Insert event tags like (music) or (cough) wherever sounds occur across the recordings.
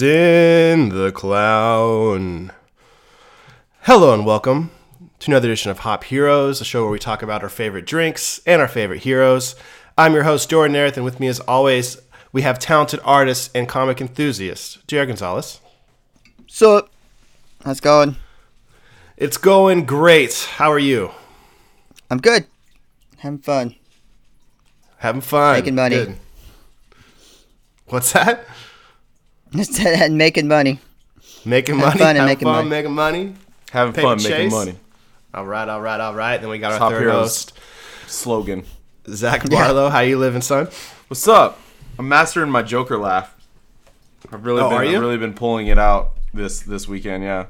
In the clown. Hello and welcome to another edition of Hop Heroes, a show where we talk about our favorite drinks and our favorite heroes. I'm your host, Jordan Nerith, and with me, as always, we have talented artist and comic enthusiast, Jared Gonzalez. So, how's it going? It's going great. How are you? I'm good. Having fun. Having fun. Making money. Good. What's that? (laughs) and making money. Making Having money. fun and Having making fun, money. making money. Having Paper fun chase. making money. All right, all right, all right. Then we got our third heroes. host, Slogan. Zach Yeah. Barlow. How you living, son? What's up? I'm mastering my Joker laugh. I've really Oh, been are you? I've really been pulling it out this this weekend, yeah.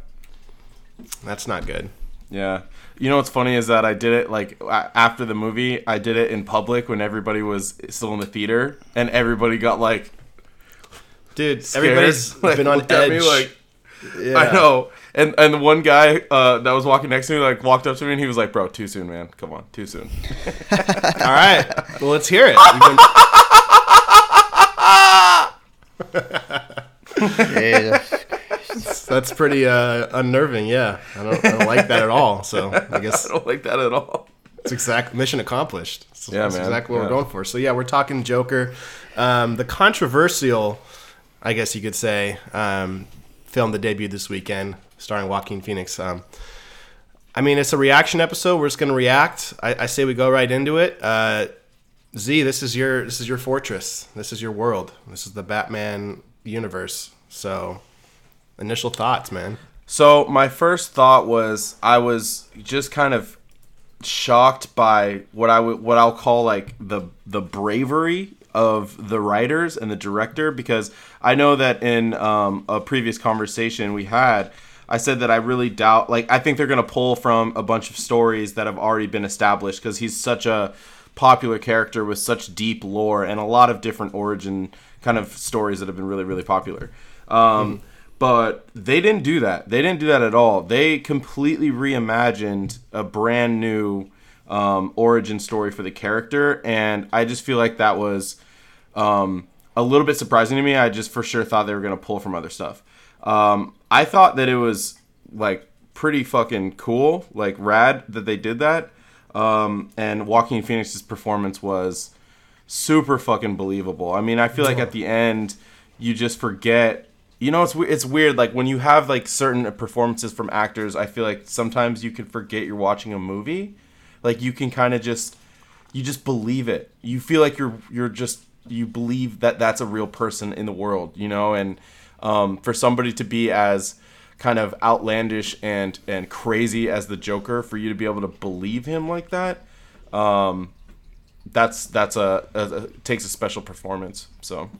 That's not good. Yeah. You know what's funny is that I did it like after the movie, I did it in public when everybody was still in the theater and everybody got like Dude, scared. everybody's (laughs) like, been on looked at edge. me like Yeah. I know. And and the one guy uh, that was walking next to me like walked up to me and he was like, "Bro, too soon, man. Come on, too soon." (laughs) All right. Well, let's hear it. (laughs) You've been- Jesus. that's pretty uh, unnerving. Yeah, I don't, I don't like that at all. So I guess I don't like that at all. it's exact mission accomplished. So Yeah, that's man. exactly what Yeah. we're going for. So yeah, we're talking Joker, um, the controversial, I guess you could say, um, film that debuted this weekend, starring Joaquin Phoenix. Um, I mean, it's a reaction episode. We're just gonna react. I, I say we go right into it. Uh, Z, this is your this is your fortress. This is your world. This is the Batman universe. So, initial thoughts, man. So my first thought was I was just kind of shocked by what I would what I'll call like the the bravery of the writers and the director because I know that in um, a previous conversation we had I said that I really doubt like I think they're gonna pull from a bunch of stories that have already been established because he's such a popular character with such deep lore and a lot of different origin kind of stories that have been really really popular. Um, but they didn't do that. They didn't do that at all. They completely reimagined a brand new um, origin story for the character, and I just feel like that was um, a little bit surprising to me. I just for sure thought they were gonna pull from other stuff. Um, I thought that it was like pretty fucking cool, like rad that they did that. Um, and Joaquin Phoenix's performance was super fucking believable. I mean, I feel like at the end you just forget. You know, it's it's weird. Like when you have like certain performances from actors, I feel like sometimes you can forget you're watching a movie. Like you can kind of just you just believe it. You feel like you're you're just you believe that that's a real person in the world. You know, and um, for somebody to be as kind of outlandish and and crazy as the Joker, for you to be able to believe him like that, um, that's that's a, a, a takes a special performance. So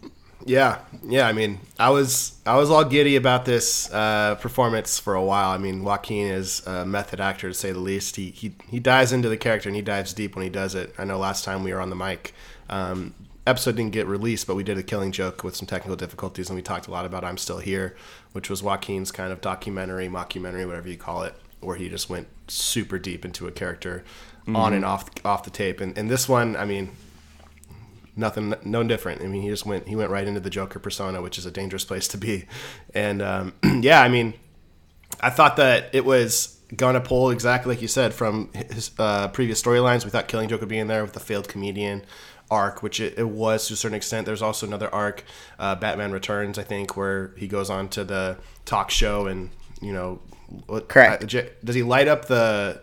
Yeah, yeah. I mean, I was I was all giddy about this uh, performance for a while. I mean, Joaquin is a method actor to say the least. He he he dives into the character and he dives deep when he does it. I know last time we were on the mic, um, episode didn't get released, but we did a Killing Joke with some technical difficulties, and we talked a lot about "I'm Still Here," which was Joaquin's kind of documentary, mockumentary, whatever you call it, where he just went super deep into a character on and off off the tape. And and this one, I mean, nothing no different. I mean he just went he went right into the joker persona which is a dangerous place to be. And um, (clears throat) yeah i mean i thought that it was gonna pull exactly like you said from his uh, previous storylines. We thought killing joke would be in there with the failed comedian arc which it, it was to a certain extent there's also another arc uh, batman returns i think where he goes on to the talk show and you know Correct. uh, does he light up the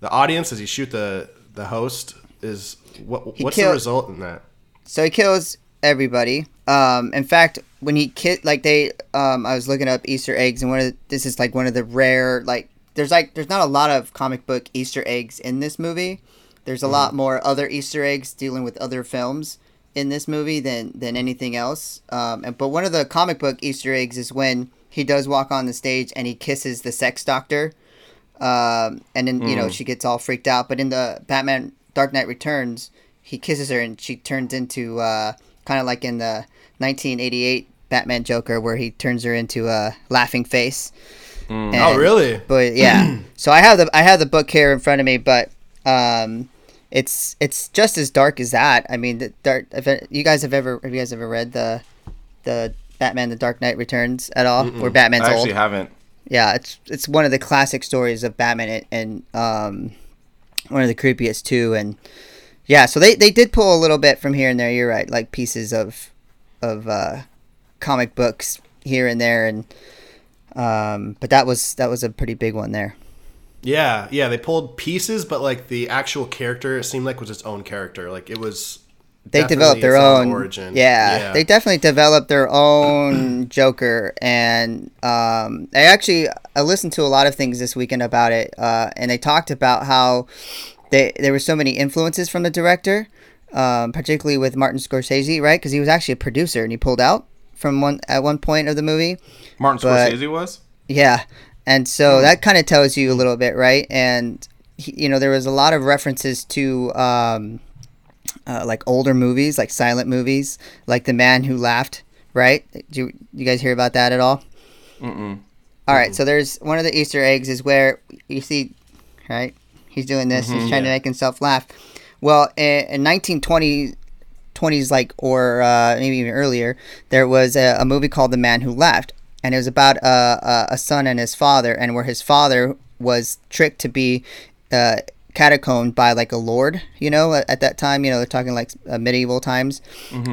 the audience does he shoot the the host is what what's the result in that So he kills everybody. Um, in fact, when he kid like they, um, I was looking up Easter eggs, and one of the, this is like one of the rare like there's like there's not a lot of comic book Easter eggs in this movie. There's a lot more other Easter eggs dealing with other films in this movie than than anything else. Um, and, but one of the comic book Easter eggs is when he does walk on the stage and he kisses the sex doctor. Um, and then you know she gets all freaked out. But in the Batman Dark Knight Returns, he kisses her and she turns into uh, kind of like in the 1988 Batman Joker where he turns her into a laughing face. Mm. And- oh, really? But yeah, (clears throat) so I have the I have the book here in front of me, but um, it's it's just as dark as that. I mean, the dark. You guys have ever have you guys ever read the the Batman: The Dark Knight Returns at all? Where Batman's I old. actually haven't. Yeah, it's it's one of the classic stories of Batman and, and um, one of the creepiest too. And yeah, so they, they did pull a little bit from here and there. You're right, like pieces of of uh, comic books here and there, and um, but that was that was a pretty big one there. Yeah, yeah. They pulled pieces, but like the actual character, it seemed like was its own character. Like it was. They developed their its own origin. Yeah, they definitely developed their own (clears throat) Joker, and um, I actually I listened to a lot of things this weekend about it, uh, and they talked about how they there were so many influences from the director, um, particularly with Martin Scorsese, right? Because he was actually a producer and he pulled out from one at one point of the movie. Martin But- Scorsese was. Yeah, and so that kind of tells you a little bit, right? And he, you know, there was a lot of references to um, uh, like older movies, like silent movies, like The Man Who Laughed, right? Do you, you guys hear about that at all? Mm-mm. All right, so there's one of the Easter eggs is where you see, right? He's doing this. he's trying to make himself laugh. Well, in, in 1920, 20s, like or uh, maybe even earlier, there was a, a movie called The Man Who Laughed, and it was about a, a, a son and his father, and where his father was tricked to be uh, catacombed by like a lord, you know, at, at that time. You know, they're talking like uh, medieval times,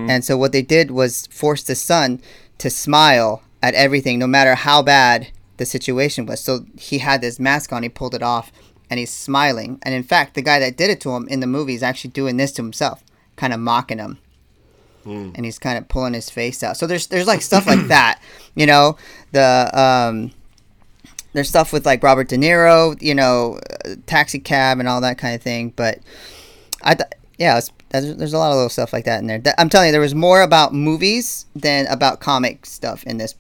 and so what they did was force the son to smile at everything, no matter how bad the situation was. So he had this mask on, he pulled it off, and he's smiling. And in fact, the guy that did it to him in the movie is actually doing this to himself, kind of mocking him. And he's kind of pulling his face out. So there's there's like stuff like (clears throat) that, you know. The um, there's stuff with like Robert De Niro, you know, uh, Taxi Cab and all that kind of thing. But I, th- yeah, it's, there's, there's a lot of little stuff like that in there. Th- I'm telling you, there was more about movies than about comic stuff in this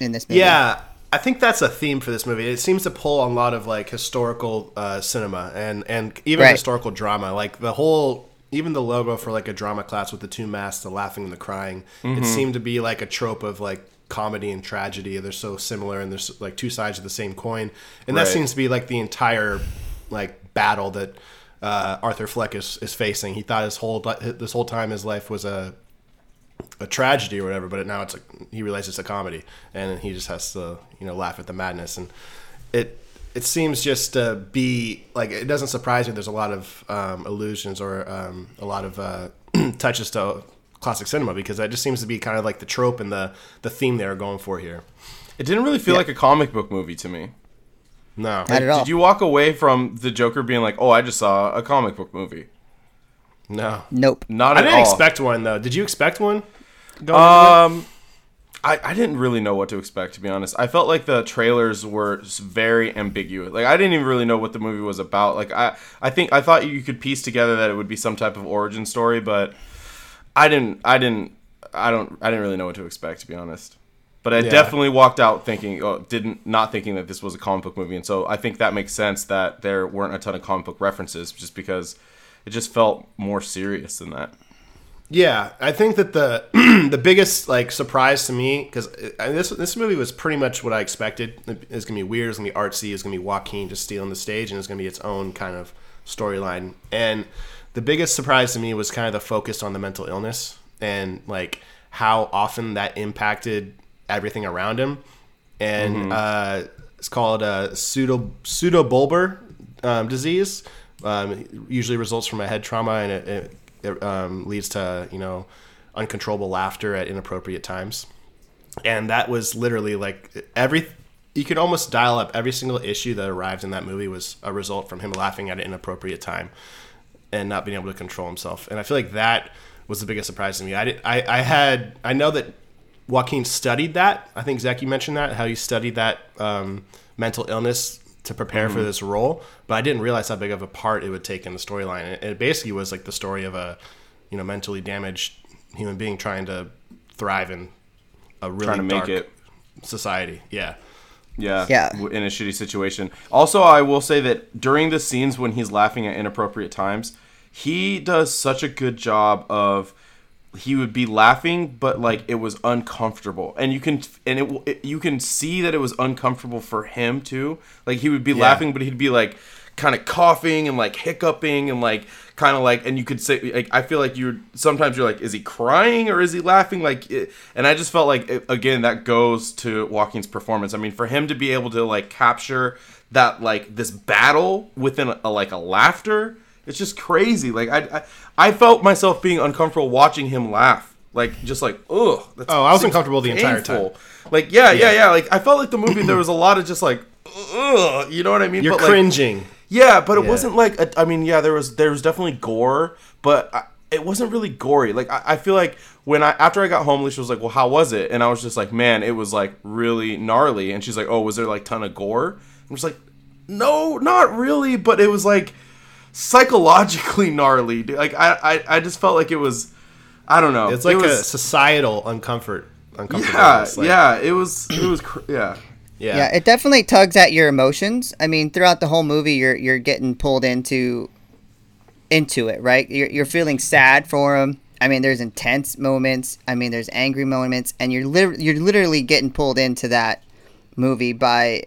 in this movie. Yeah, I think that's a theme for this movie. It seems to pull on a lot of like historical uh, cinema and and even Right. historical drama. Like the whole, even the logo for like a drama class with the two masks, the laughing and the crying. It seemed to be like a trope of like comedy and tragedy. They're so similar, and there's like two sides of the same coin. And that seems to be like the entire like battle that uh, Arthur Fleck is, is facing. He thought his whole this whole time his life was a a tragedy or whatever, but now it's a, he realizes it's a comedy, and he just has to you know laugh at the madness, and it it seems just to be like it doesn't surprise me. There's a lot of um, illusions or um, a lot of uh, (clears throat) touches to classic cinema because that just seems to be kind of like the trope and the the theme they are going for here. It didn't really feel like a comic book movie to me. No, Not at all. Did you walk away from the Joker being like, "Oh, I just saw a comic book movie"? no, Nope. Not I didn't all. expect one though. Did you expect one? Going? Um, I, I didn't really know what to expect to be honest. I felt like the trailers were very ambiguous. Like I didn't even really know what the movie was about. Like I I think I thought you could piece together that it would be some type of origin story, but I didn't I didn't I don't I didn't really know what to expect to be honest. But I Yeah. definitely walked out thinking, oh, didn't not thinking that this was a comic book movie, and so I think that makes sense that there weren't a ton of comic book references, just because it just felt more serious than that. Yeah, I think that the (clears throat) the biggest like surprise to me because this this movie was pretty much what I expected. It's gonna be weird. It's gonna be artsy. It's gonna be Joaquin just stealing the stage, and it's gonna be its own kind of storyline. And the biggest surprise to me was kind of the focus on the mental illness and like how often that impacted everything around him. And uh, it's called a pseudo pseudobulbar um, disease. Um, usually results from a head trauma, and it, it, it um, leads to you know uncontrollable laughter at inappropriate times. And that was literally like every. You could almost dial up every single issue that arrived in that movie was a result from him laughing at an inappropriate time and not being able to control himself. And I feel like that was the biggest surprise to me. I did, I, I had I know that Joaquin studied that. I think Zach you mentioned that how he studied that um, mental illness to prepare for mm-hmm. this role, but I didn't realize how big of a part it would take in the storyline. It, it basically was like the story of a you know mentally damaged human being trying to thrive in a really Trying to make dark it society. Yeah. Yeah. Yeah. In a shitty situation. Also, I will say that during the scenes when he's laughing at inappropriate times, he does such a good job of he would be laughing, but like it was uncomfortable, and you can and it, it you can see that it was uncomfortable for him too. Like he would be laughing, but he'd be like kind of coughing and like hiccuping and like kind of like and you could say like I feel like you're sometimes you're like is he crying or is he laughing like it, and I just felt like it, again that goes to Joaquin's performance. I mean for him to be able to like capture that like this battle within a, like a laughter it's just crazy. Like I, I, I felt myself being uncomfortable watching him laugh. Like just like ugh. that's- Oh, I was uncomfortable the entire time. Like yeah, yeah, Yeah. yeah, Like I felt like the movie there was a (clears throat) lot of just like ugh. You know what I mean? You're But, like, cringing. yeah, but it Yeah. wasn't like a, I mean, yeah, there was there was definitely gore, but I, it wasn't really gory. Like I, I feel like when I after I got home, Alicia was like, "Well, how was it?" And I was just like, "Man, it was like really gnarly." And she's like, "Oh, was there like ton of gore?" I'm just like, "No, not really," but it was like psychologically gnarly. dude. Like I, I, I just felt like it was, I don't know. It's like it a societal uncomfort. yeah, Uncomfortable. yeah. It was, it was, cr- yeah. yeah, Yeah, it definitely tugs at your emotions. I mean, throughout the whole movie, you're you're getting pulled into into it, right? You're you're feeling sad for him. I mean, there's intense moments. I mean, there's angry moments, and you're lit- you're literally getting pulled into that movie by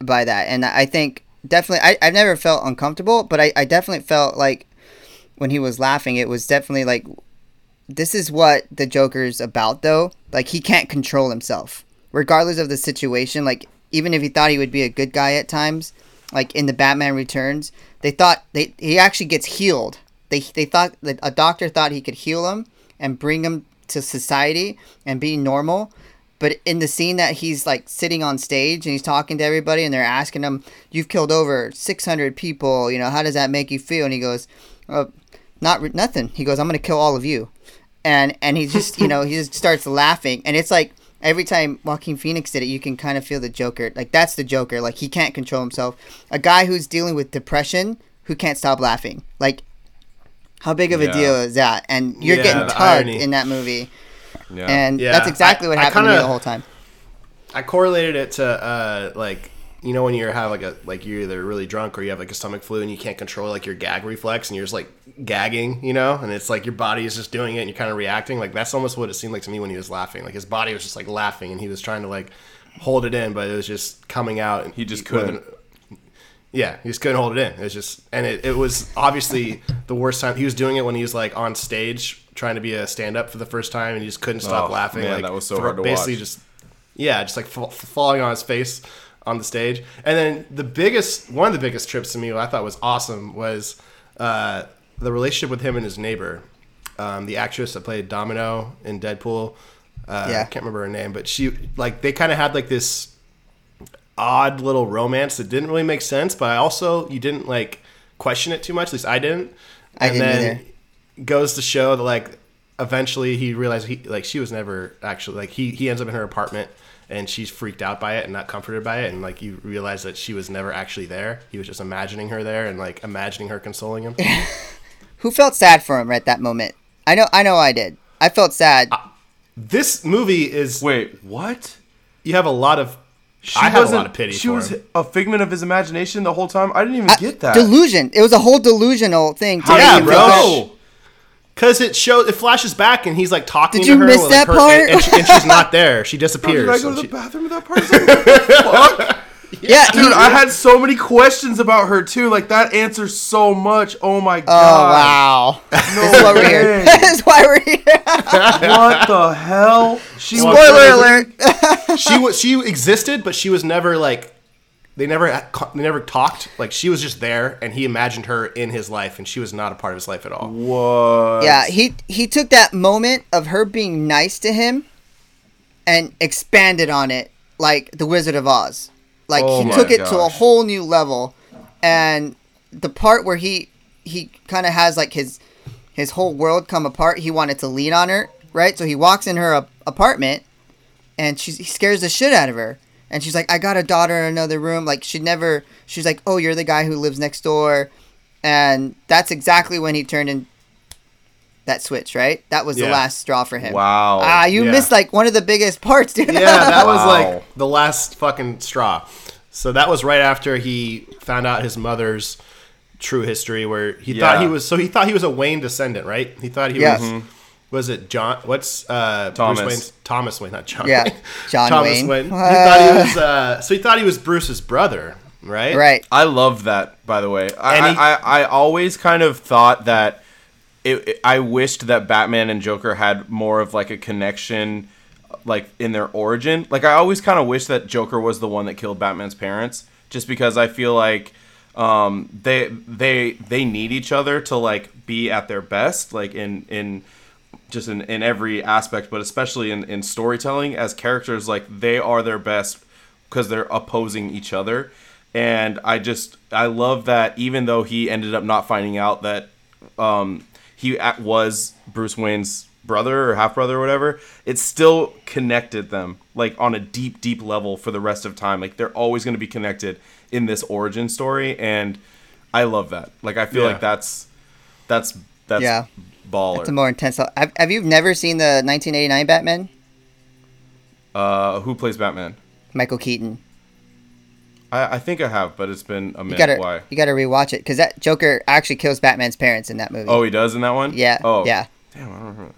by that. And I think definitely, I I've never felt uncomfortable, but I I definitely felt like when he was laughing, it was definitely like this is what the Joker's about, though. Like he can't control himself, regardless of the situation. Like even if he thought he would be a good guy at times, like in the Batman Returns, they thought they he actually gets healed. They they thought that a doctor thought he could heal him and bring him to society and be normal. But in the scene that he's like sitting on stage and he's talking to everybody and they're asking him, "You've killed over 600 people. You know, how does that make you feel?" And he goes, uh, "Not re- nothing." He goes, "I'm gonna kill all of you." and and he just you know he just starts laughing and it's like every time Joaquin Phoenix did it you can kind of feel the Joker like that's the Joker like he can't control himself a guy who's dealing with depression who can't stop laughing like how big of a Yeah. deal is that and you're Yeah, getting tugged in that movie Yeah. and Yeah, that's exactly I- what I happened to me kinda- the whole time I correlated it to uh, like you know when you have like a like you're either really drunk or you have like a stomach flu and you can't control like your gag reflex and you're just like gagging, you know, and it's like your body is just doing it and you're kind of reacting. Like that's almost what it seemed like to me when he was laughing. Like his body was just like laughing and he was trying to like hold it in, but it was just coming out. And He just with couldn't. an- yeah, he just couldn't hold it in. It was just, and it, it was obviously the worst time. He was doing it when he was like on stage trying to be a stand up for the first time and he just couldn't stop Oh, laughing. man, like that was so hard to basically watch. just yeah, just like fa- falling on his face on the stage. And then the biggest, one of the biggest trips to me, what I thought was awesome, was uh, the relationship with him and his neighbor, um, the actress that played Domino in Deadpool. Uh, Yeah. I can't remember her name, but she like they kind of had like this odd little romance that didn't really make sense, but I also you didn't like question it too much. At least I didn't. I and didn't then either. goes to show that like eventually he realized he like she was never actually like he he ends up in her apartment and she's freaked out by it and not comforted by it and like you realize that she was never actually there. He was just imagining her there and like imagining her consoling him. (laughs) who felt sad for him at that moment I know I know I did I felt sad uh, this movie is Wait, what? you have a lot of She I have a wasn't- lot of pity She for was him. a figment of his imagination the whole time. I didn't even uh, get that. delusion it was a whole delusional thing to Yeah, did him you feel bro. Because it shows, it flashes back, and he's like talking Did to you her. miss like, that her- part? And, she, and she's not there. She How disappears. did I go and to she- the bathroom with that part? I was like, what the (laughs) fuck? (laughs) yeah Dude, he- I had so many questions about her too. Like that answers so much. Oh my god. oh god. wow No (laughs) this is why we're here (laughs) way. this is why we're here what the hell? She was spoiler alert she was she existed, but she was never like they never they never talked. Like she was just there, and he imagined her in his life, and she was not a part of his life at all. What? Yeah, he he took that moment of her being nice to him and expanded on it like the Wizard of Oz. Like Oh he took it to a whole new level. And the part where he he kind of has like his his whole world come apart, he wanted to lean on her, right? So he walks in her ap- apartment and she's, he scares the shit out of her. And she's like, I got a daughter in another room. Like, she never, she's like, oh, you're the guy who lives next door. And that's exactly when he turned in that switch, right? That was the last straw for him. Wow. Ah, you Yeah. missed like one of the biggest (laughs) parts, dude. Yeah, that was Wow. like the last fucking straw. So that was right after he found out his mother's true history, where he thought he was. So he thought he was a Wayne descendant, right? He thought he Yes. was. was it John? What's uh, Thomas. Bruce Wayne's Thomas Wayne, not John. Yeah, Wayne. (laughs) John Thomas Wayne. Wayne. He thought he was. Uh, (laughs) so he thought he was Bruce's brother, right? Right. I love that, by the way. I, he- I, I, I always kind of thought that it, it- I wished that Batman and Joker had more of like a connection, like in their origin. Like I always kind of wish that Joker was the one that killed Batman's parents, just because I feel like um, they they they need each other to like be at their best, like in in just in, in every aspect, but especially in, in storytelling as characters, like they are their best because they're opposing each other. And I just, I love that even though he ended up not finding out that um, he was Bruce Wayne's brother or half brother or whatever, it still connected them like on a deep, deep level for the rest of time. Like they're always going to be connected in this origin story. And I love that. Like I feel Yeah. like that's, that's, that's Yeah. baller. It's a more intense. Have, have you never seen the 1989 Batman? Uh, who plays Batman? Michael Keaton. I, I think I have, but it's been a You minute. gotta Why? you gotta rewatch it because that Joker actually kills Batman's parents in that movie. Oh, he does in that one. yeah, Oh, yeah, Damn, I don't remember.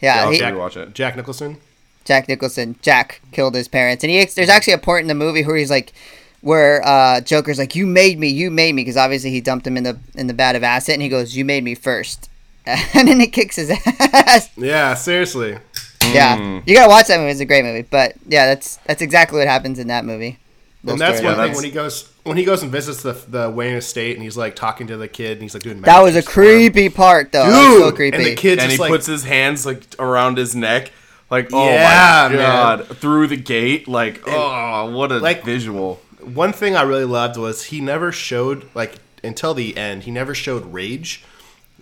yeah. Yeah, he- Jack- rewatch it. Jack Nicholson. Jack Nicholson, Jack killed his parents, and he there's actually a point in the movie where he's like, where uh, Joker's like, "You made me, you made me," because obviously he dumped him in the in the vat of acid, and he goes, "You made me first. (laughs) and then he kicks his (laughs) ass. Yeah, seriously. yeah, you gotta watch that movie. It's a great movie, but yeah, that's that's exactly what happens in that movie. And that's one there. thing when he goes when he goes and visits the the Wayne estate and he's like talking to the kid and he's like doing. That was a magic him. creepy part, though. That was Dude, so creepy. and the kid and just he like puts his hands like around his neck, like oh Yeah, my man. god, through the gate, like oh what a like- visual. one thing I really loved was he never showed like until the end. He never showed rage.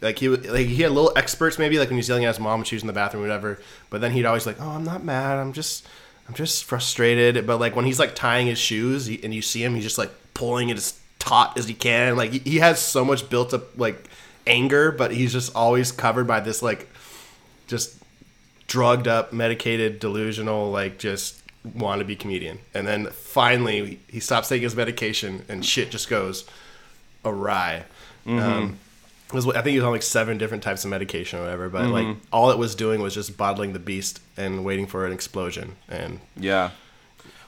Like he like he had little experts maybe like when he was yelling at his mom when she was in the bathroom or whatever. But then he'd always like, oh, I'm not mad. I'm just I'm just frustrated. But like when he's like tying his shoes he, and you see him, he's just like pulling it as taut as he can. Like he, he has so much built up like anger, but he's just always covered by this like just drugged up, medicated, delusional, like just wannabe comedian. And then finally, he stops taking his medication, and shit just goes awry. Um, it was, I think he was on like seven different types of medication or whatever, but like all it was doing was just bottling the beast and waiting for an explosion. And Yeah.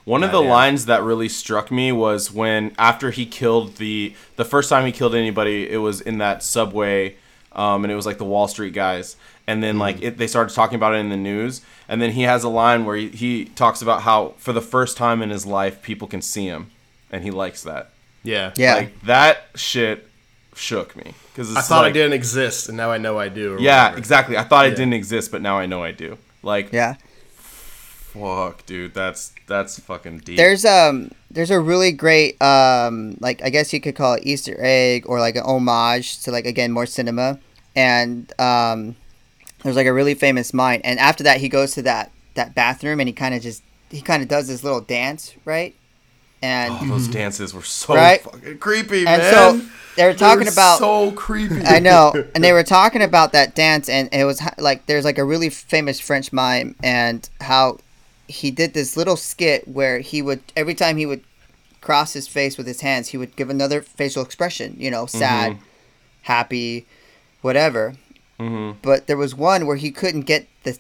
One of the yeah. lines that really struck me was when after he killed the the first time he killed anybody, it was in that subway, um, and it was like the Wall Street guys, and then like it, they started talking about it in the news, and then he has a line where he, he talks about how for the first time in his life people can see him, and he likes that. yeah, Yeah. Like that shit shook me because I thought I didn't exist, and now I know I do. or Yeah, whatever. exactly. I thought Yeah. it didn't exist, but now I know I do. Like, yeah. fuck, dude, that's that's fucking deep. There's um there's a really great um like I guess you could call it Easter egg or like an homage to like again more cinema and um there's like a really famous mine and after that he goes to that that bathroom and he kind of just he kind of does this little dance right and Oh, those dances were so Right? fucking creepy, and man. so they were They talking were about so creepy. I know, (laughs) and they were talking about that dance, and it was like there's like a really famous French mime, and how he did this little skit where he would every time he would cross his face with his hands, he would give another facial expression, you know, sad, happy, whatever. Mhm. But there was one where he couldn't get the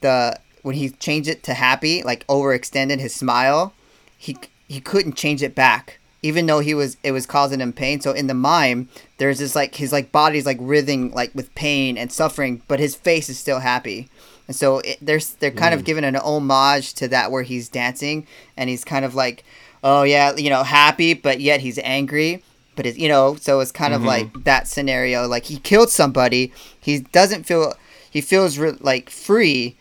the when he changed it to happy, like overextended his smile, he he couldn't change it back even though he was it was causing him pain. So in the mime there's this like his like body's like writhing like with pain and suffering but his face is still happy. And so it, there's they're kind of mm. giving an homage to that where he's dancing and he's kind of like oh yeah you know happy but yet he's angry. But it's you know so it's kind of mm-hmm. like that scenario like he killed somebody. He doesn't feel he feels re- like free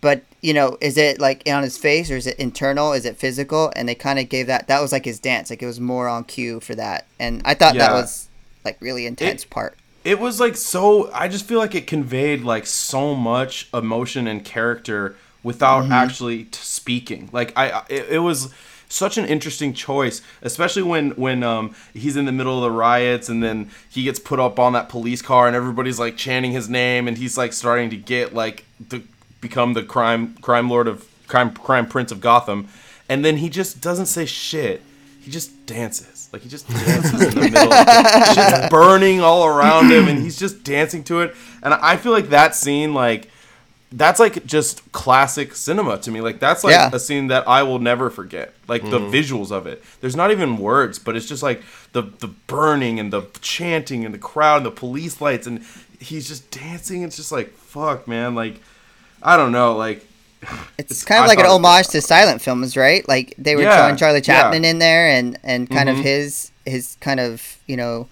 but you know is it like on his face or is it internal? Is it physical? And they kind of gave that that was like his dance. Like it was more on cue for that. And i thought that was like really intense part. it was like so i just feel like it conveyed like so much emotion and character without actually t- speaking. Like i it, it was such an interesting choice especially when when um he's in the middle of the riots and then he gets put up on that police car and everybody's like chanting his name and he's like starting to get like to become the crime crime lord of crime crime prince of gotham and then he just doesn't say shit he just dances Like he just dances in the middle. (laughs) It's just burning all around him, and he's just dancing to it. And I feel like that scene, like that's like just classic cinema to me. Like that's like Yeah. a scene that I will never forget. Like the mm-hmm. visuals of it. There's not even words, but it's just like the the burning and the chanting and the crowd and the police lights and he's just dancing. It's just like fuck, man. Like I don't know. Like (laughs) It's kind of I like an was homage to silent films, right? Like they were Yeah, throwing Charlie yeah. Chaplin in there, and and kind of Mhm. his his kind of you know,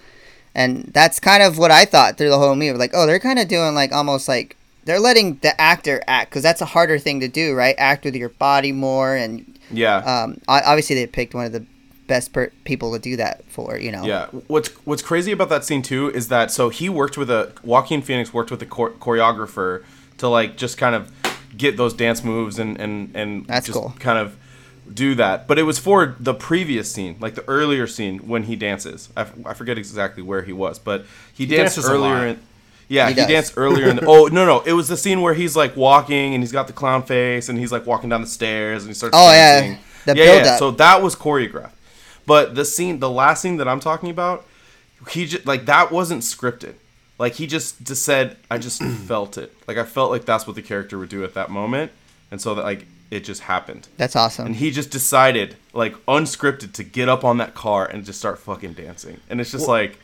and that's kind of what I thought through the whole movie. Like, oh, they're kind of doing like almost like they're letting the actor act because that's a harder thing to do, right? Act with your body more, and yeah. um, obviously they picked one of the best per- people to do that for, you know. Yeah. What's What's crazy about that scene too is that so he worked with a Joaquin Phoenix worked with a chor- choreographer to like just kind of get those dance moves and and and That's just cool. kind of do that. But it was for the previous scene, like the earlier scene when he dances. I, f- I forget exactly where he was, but he, danced dances earlier. In, yeah, He he, danced earlier in the. (laughs) Oh no no! It was the scene where he's like walking and he's got the clown face and he's like walking down the stairs and he starts. Oh, yeah. The yeah, yeah. build-up. So that was choreographed. But the scene, the last scene that I'm talking about, he just like that wasn't scripted. Like he just just said, I just (clears throat) felt it. Like I felt like that's what the character would do at that moment, and so that like it just happened. That's awesome. And he just decided, like unscripted, to get up on that car and just start fucking dancing. And it's just like,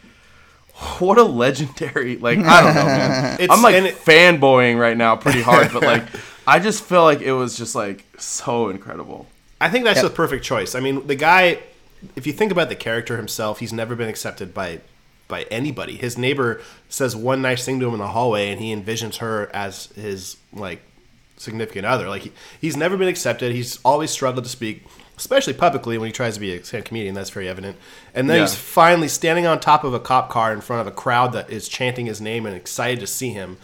what a legendary like I don't know, man. (laughs) It's- I'm like it- fanboying right now pretty hard, but like (laughs) I just feel like it was just like so incredible. I think that's Yep. the perfect choice. I mean, the guy, if you think about the character himself, he's never been accepted by by anybody. His neighbor says one nice thing to him in the hallway, and he envisions her as his like significant other. Like he, he's never been accepted. He's always struggled to speak, especially publicly when he tries to be a stand comedian. That's very evident. And then Yeah. he's finally standing on top of a cop car in front of a crowd that is chanting his name and excited to see him.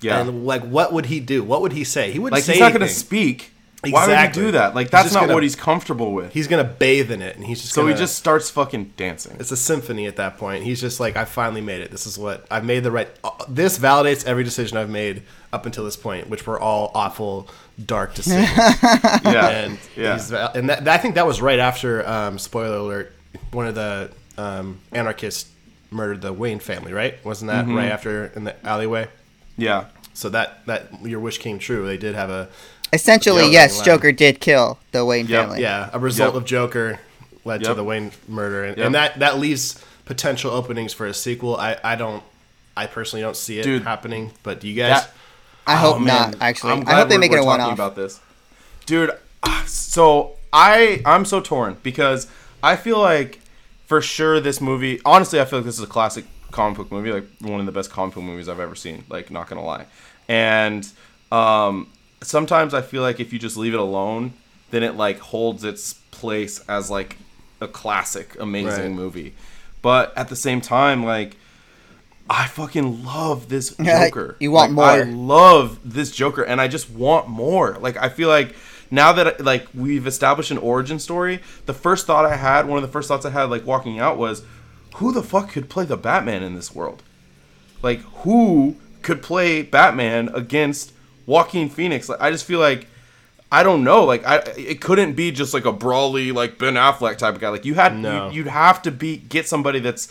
Yeah. And like, what would he do? What would he say? He wouldn't Like say he's not going to anything. Speak. Why would Exactly. he do that? Like that's not gonna- what he's comfortable with. He's gonna bathe in it, and he's just so gonna, he just starts fucking dancing. it's a symphony at that point. He's just like, I finally made it. This is what I've made the right. uh, This validates every decision I've made up until this point, which were all awful, dark decisions. (laughs) Yeah, and yeah. he's and that, I think that was right after. Um, spoiler alert: one of the um, anarchists murdered the Wayne family. Right? Wasn't that Mm-hmm. right after in the alleyway? yeah. So that that your wish came true. They did have a Essentially, Yep. yes, Wow. Joker did kill the Wayne Yep. family. yeah a result Yep. of Joker led to the Wayne murder, and, Yep. and that that leaves potential openings for a sequel. I I don't. I personally don't see it Dude. happening, but do you guys? That- I hope Oh, man. not. Actually, I'm glad hope they we're- make it a one-off. about this, dude. ah, So I I'm so torn because I feel like for sure this movie. Honestly, I feel like this is a classic comic book movie, like one of the best comic book movies I've ever seen. Like, not gonna lie, and um, sometimes I feel like if you just leave it alone, then it like holds its place as like a classic, amazing Right. movie. But at the same time, like. I fucking love this (laughs) Joker. you want Like, I love this Joker, and I just want more. Like I feel like now that like we've established an origin story, the first thought I had, one of the first thoughts I had, like walking out, was, who the fuck could play the Batman in this world? Like who could play Batman against Joaquin Phoenix? Like I just feel like. I don't know. Like, I it couldn't be just like a brawly like Ben Affleck type of guy. Like, you had No. you, you'd have to be get somebody that's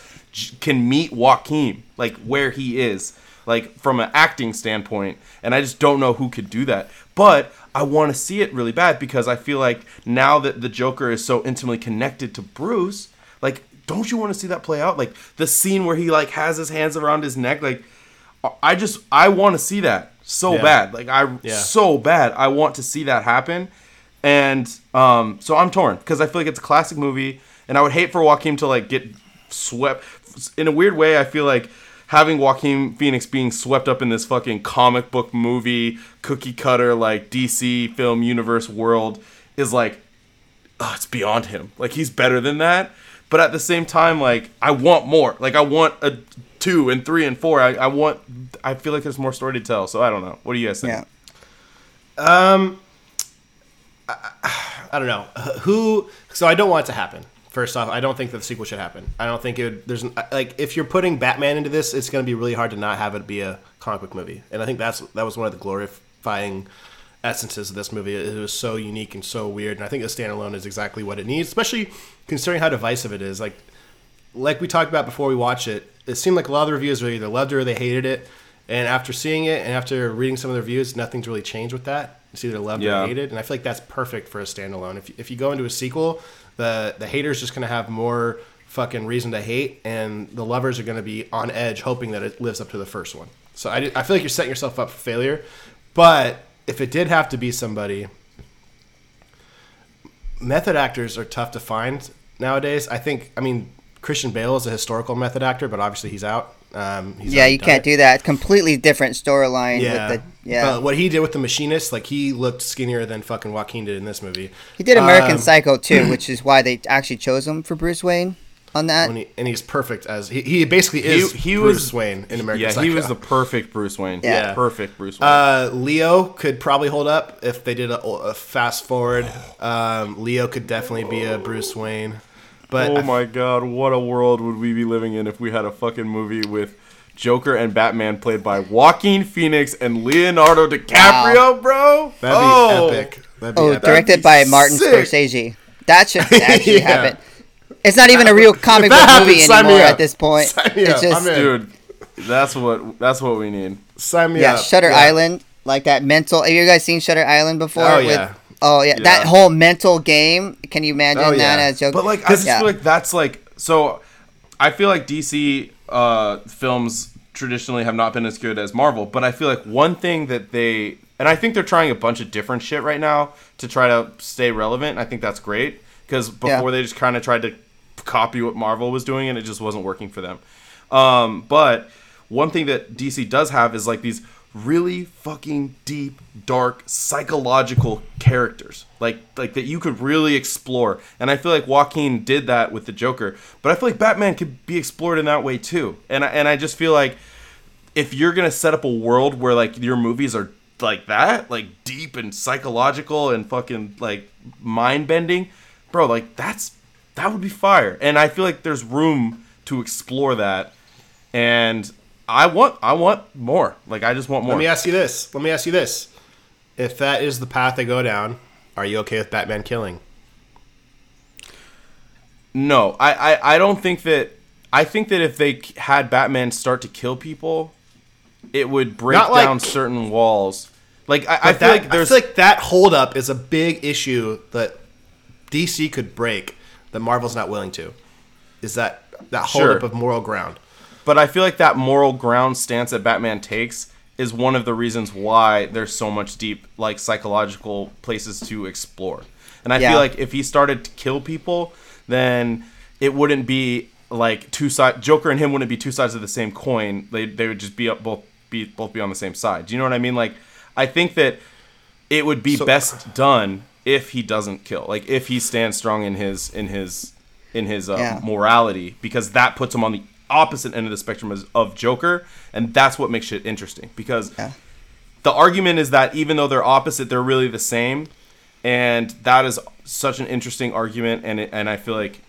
can meet Joaquin like where he is, like from an acting standpoint. And I just don't know who could do that. But I want to see it really bad because I feel like now that the Joker is so intimately connected to Bruce, like, don't you want to see that play out? Like the scene where he like has his hands around his neck, like. I just I want to see that so Yeah. bad. Like I Yeah. so bad. I want to see that happen. And um so I'm torn because I feel like it's a classic movie and I would hate for Joaquin to like get swept in a weird way. I feel like having Joaquin Phoenix being swept up in this fucking comic book movie cookie cutter like DC film universe world is like oh, it's beyond him. Like he's better than that. But at the same time, like I want more. Like I want a two and three and four. I, I want. I feel like there's more story to tell. So I don't know. What do you guys think? Yeah. Um. I don't know who. So I don't want it to happen. First off, I don't think that the sequel should happen. I don't think it. Would, there's like if you're putting Batman into this, it's going to be really hard to not have it be a comic book movie. And I think that's that was one of the glorifying essences of this movie. It was so unique and so weird. And I think the standalone is exactly what it needs, especially considering how divisive it is. Like like we talked about before we watch it, it seemed like a lot of the reviews were either loved it or they hated it. And after seeing it and after reading some of the reviews, nothing's really changed with that. It's either loved Yeah. or hated, and I feel like that's perfect for a standalone. If if you go into a sequel, the the haters just gonna have more fucking reason to hate, and the lovers are gonna be on edge, hoping that it lives up to the first one. So I, I feel like you're setting yourself up for failure. But if it did have to be somebody, method actors are tough to find nowadays. I think. I mean, Christian Bale is a historical method actor, but obviously he's out. Um, he's yeah, you can't it. do that. It's completely different storyline. Yeah, With the, yeah. What he did with the machinist, like he looked skinnier than fucking Joaquin did in this movie. he did American Um, Psycho too, (clears throat) which is why they actually chose him for Bruce Wayne on that. when he, and he's perfect as he, he basically is he Bruce was- Wayne in American yeah, Psycho. he was the perfect Bruce Wayne. Yeah. perfect Bruce Wayne. Uh, Leo could probably hold up if they did a, a fast forward. (sighs) Um, Leo could definitely be a Bruce Wayne, but oh my god, what a world would we be living in if we had a fucking movie with Joker and Batman played by Joaquin Phoenix and Leonardo DiCaprio, bro? that'd be oh. epic. That'd be oh, epic. directed be by Martin sick. Scorsese. That should actually (laughs) Yeah. happen. It's not even a real comic book happens, movie anymore at this point. Sign me it's up. just I'm in. Dude, that's what that's what we need. Sign me yeah, up. Shutter Yeah. Island, like that mental. Have you guys seen Shutter Island before? Oh, with, yeah. Oh yeah, that whole mental game. Can you imagine Oh, that as Joker? But like, I just Yeah. feel like that's like so. I feel like DC uh, films traditionally have not been as good as Marvel, but I feel like one thing that they and I think they're trying a bunch of different shit right now to try to stay relevant. I think that's great because before Yeah. they just kind of tried to copy what Marvel was doing and it just wasn't working for them. Um, but one thing that DC does have is like these really fucking deep, dark, psychological characters, like like that you could really explore. And I feel like Joaquin did that with the Joker, but I feel like Batman could be explored in that way too. And I, and I just feel like if you're gonna set up a world where like your movies are like that, like deep and psychological and fucking like mind bending, bro, like that's that would be fire. And I feel like there's room to explore that. And I want I want more. Like I just want more. Let me ask you this. Let me ask you this. If that is the path they go down, are you okay with Batman killing? No, I, I, I don't think that. I think that if they had Batman start to kill people, it would break like- down certain walls. Like I, I feel that, like there's I feel like that holdup is a big issue that DC could break that Marvel's not willing to. Is that that Sure. holdup of moral ground? But I feel like that moral ground stance that Batman takes is one of the reasons why there's so much deep, like psychological places to explore. And I Yeah. feel like if he started to kill people, then it wouldn't be like two side. Joker and him wouldn't be two sides of the same coin. They they would just be up both be both be on the same side. Do you know what I mean? Like I think that it would be So- best done if he doesn't kill. Like if he stands strong in his in his in his uh, Yeah. morality, because that puts him on the opposite end of the spectrum as, of Joker, and that's what makes it interesting. Because Yeah. the argument is that even though they're opposite, they're really the same, and that is such an interesting argument. And it, and I feel like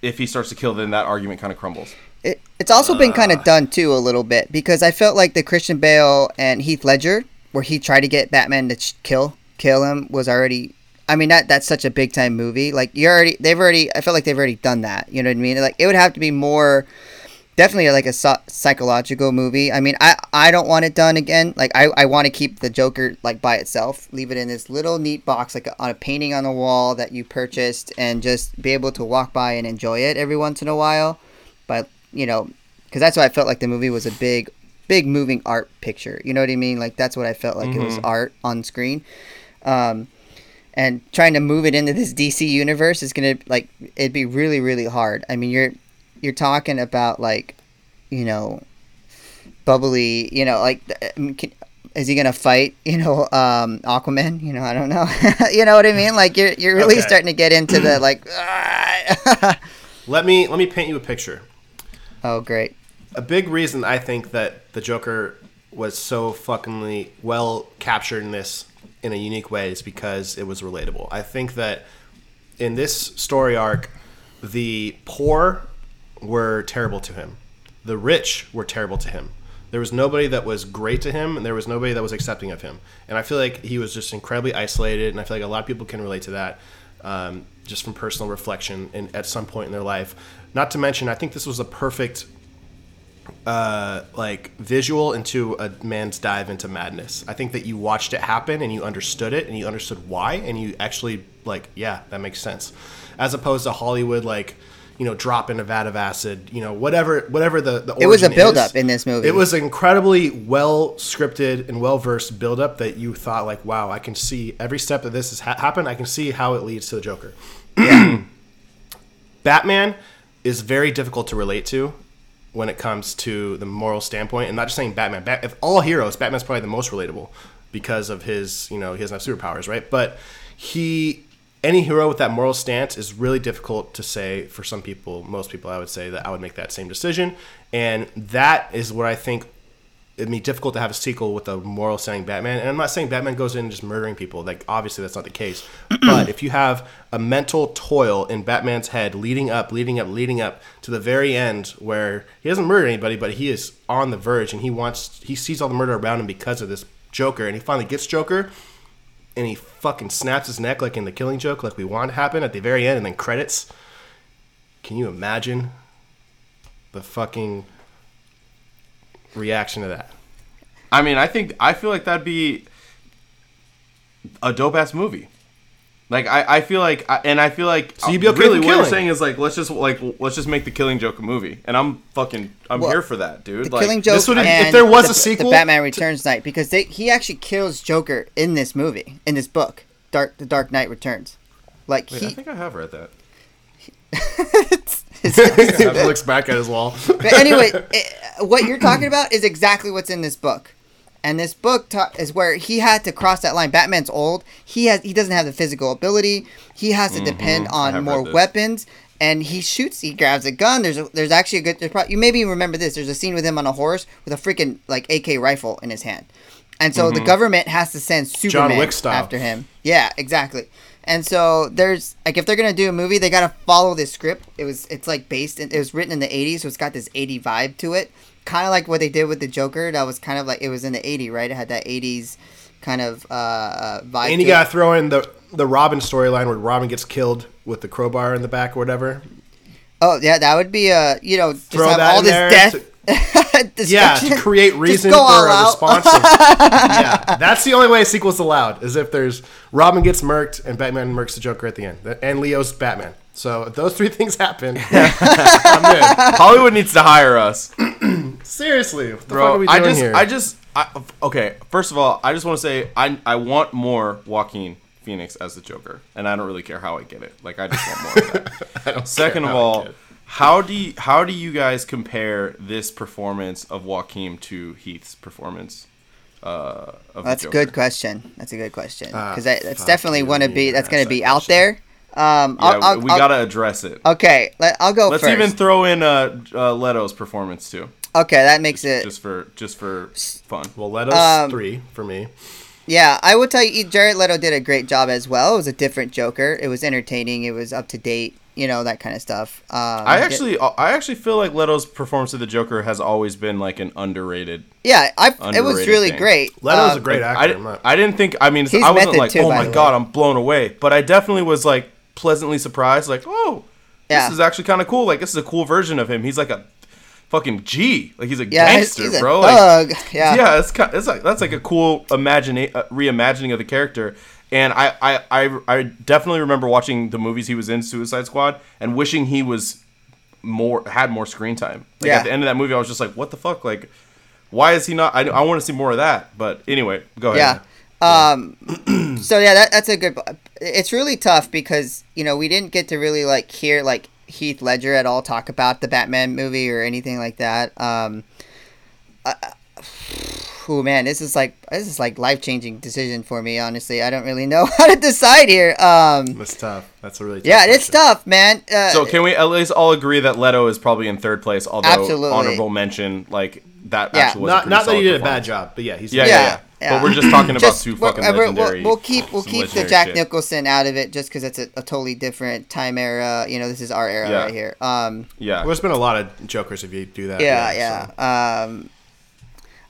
if he starts to kill, then that argument kind of crumbles. It, it's also been kind Uh. of done too a little bit because I felt like the Christian Bale and Heath Ledger, where he tried to get Batman to ch- kill kill him, was already. I mean, that that's such a big time movie. Like you already, they've already. I felt like they've already done that. You know what I mean? Like it would have to be more. Definitely like a psy- psychological movie. I mean, I I don't want it done again. Like I, I want to keep the Joker like by itself. Leave it in this little neat box, like a, on a painting on the wall that you purchased, and just be able to walk by and enjoy it every once in a while. But you know, because that's why I felt like the movie was a big, big moving art picture. You know what I mean? Like that's what I felt like it was mm-hmm. art on screen. Um, and trying to move it into this DC universe is gonna like it'd be really, really hard. I mean, you're you're talking about like, you know, bubbly. You know, like I mean, can, is he gonna fight? (laughs) You know, um, Aquaman. You know, I don't know. (laughs) you know what I mean? Like you're you're really Okay. starting to get into the (clears throat) like. (laughs) Let me let me paint you a picture. oh, great. a big reason I think that the Joker was so fuckingly well captured in this in a unique way is because it was relatable. I think that in this story arc, the poor were terrible to him. The rich were terrible to him. There was nobody that was great to him, and there was nobody that was accepting of him. And I feel like he was just incredibly isolated, and I feel like a lot of people can relate to that. Um, just from personal reflection in, at some point in their life. Not to mention, I think this was a perfect uh, like visual into a man's dive into madness. I think that you watched it happen and you understood it and you understood why and you actually like, yeah, that makes sense. As opposed to Hollywood like, you know, drop in a vat of acid, you know, whatever whatever the, the It was a origin build is. up in this movie. It was incredibly well scripted and well versed build up that you thought like, wow, I can see every step that this has ha- happened. I can see how it leads to the Joker. (clears throat) Batman is very difficult to relate to when it comes to the moral standpoint, and not just saying Batman. Bat- if all heroes, Batman's probably the most relatable because of his, you know, he doesn't have superpowers, right? But he, any hero with that moral stance is really difficult to say for some people. Most people, I would say that I would make that same decision, and that is what I think it'd be difficult to have a sequel with a moral standing Batman. And I'm not saying Batman goes in and just murdering people. Like obviously that's not the case. (clears throat) but if you have a mental toil in Batman's head leading up, leading up, leading up to the very end where he doesn't murder anybody, but he is on the verge and he wants he sees all the murder around him because of this Joker and he finally gets Joker and he fucking snaps his neck like in the killing joke, like we want to happen at the very end and then credits. Can you imagine the fucking reaction to that? I mean, I think I feel like that'd be a dope ass movie. Like I, I feel like, I- and I feel like, So you'd be okay really with what you're saying is like let's just like let's just make the Killing Joke a movie, and I'm fucking I'm Well, here for that, dude. the like, Killing Joke this would've- if there was the, a sequel the Batman to- Returns night because they, he actually kills Joker in this movie in this book, Dark the Dark Knight Returns. Like Wait, I he, think I have read that. he (laughs) (laughs) looks back at his wall. but anyway, (laughs) it, what you're talking about is exactly what's in this book. And this book ta- is where he had to cross that line. Batman's old. He has he doesn't have the physical ability. He has to depend Mm-hmm. I on more weapons. And he shoots. He grabs a gun. There's a, there's actually a good. There's probably, you maybe remember this. There's a scene with him on a horse with a freaking like AK rifle in his hand. And so Mm-hmm. the government has to send Superman after him. Yeah, exactly. And so there's like if they're gonna do a movie, they gotta follow this script. It was it's like based in it was written in the '80s, so it's got this '80 vibe to it. Kind of like what they did with the Joker. That was kind of like it was in the '80s, right? It had that '80s kind of uh, uh, vibe. and you to gotta it. throw in the the Robin storyline where Robin gets killed with the crowbar in the back or whatever. Oh yeah, that would be uh you know just Throw have all this death. (laughs) to- Yeah, to (laughs) create reason for a out. response. (laughs) yeah, that's the only way a sequel's allowed is if there's Robin gets murked and Batman murks the Joker at the end, and Leo's Batman. So if those three things happen, I'm good. Hollywood needs to hire us, (clears throat) Seriously, what the fuck are bro. we I doing just, here? I just, I, okay. First of all, I just want to say I, I want more Joaquin Phoenix as the Joker, and I don't really care how I get it. Like I just want more of that. I don't Second care of how I all, get it. How do you, how do you guys compare this performance of Joaquin to Heath's performance? Uh, of That's a good question. That's a good question Ah, because that's definitely you, want to be that's going to be out question. there. Um, Yeah, I'll, I'll, we I'll- gotta address it. Okay, let, I'll go Let's first. even throw in uh, uh, Leto's performance too, okay, that makes it. just for just for fun. well, let us Um, three for me. Yeah, I would tell you, Jared Leto did a great job as well. It was a different Joker. It was entertaining. It was up to date. You know that kind of stuff. Um, I di- actually, I actually feel like Leto's performance of the Joker has always been like an underrated. yeah, I it was really thing. great. Leto's Um, a great actor. I, I'm didn't- not- I didn't think. I mean, I wasn't like, too, oh my god, way. I'm blown away. But I definitely was like pleasantly surprised. Like, oh, Yeah. this is actually kind of cool. Like, this is a cool version of him. He's like a fucking G. Like, he's a Yeah, gangster, he's a bro. Like, thug. yeah. yeah, it's kind, it's like that's like a cool imagine uh, reimagining of the character. And I, I, I, I definitely remember watching the movies he was in, Suicide Squad, and wishing he was more had more screen time. Like Yeah. at the end of that movie, I was just like, what the fuck? Like, why is he not? I, I want to see more of that. But anyway, go ahead. Yeah. Um, (clears throat) so yeah, that, that's a good. It's really tough because you know we didn't get to really like hear like Heath Ledger at all talk about the Batman movie or anything like that. Um, oh man, this is like this is like life changing decision for me. Honestly, I don't really know (laughs) how to decide here. Um, That's tough. That's a really tough yeah, it's tough, man. Uh, So can we at least all agree that Leto is probably in third place? Although Absolutely. honorable mention, like that Yeah. actually was Not, pretty not that he did a bad job, but yeah, he's Yeah, yeah, Yeah, yeah. yeah. But we're just talking (laughs) about just- two fucking we're- we'll- We'll, keep we'll keep the Jack shit. Nicholson out of it just because it's a, a totally different time era. You know, this is our era Yeah. right here. Um, Yeah. Well, there's been a lot of jokers if you do that. yeah, so. yeah. Um,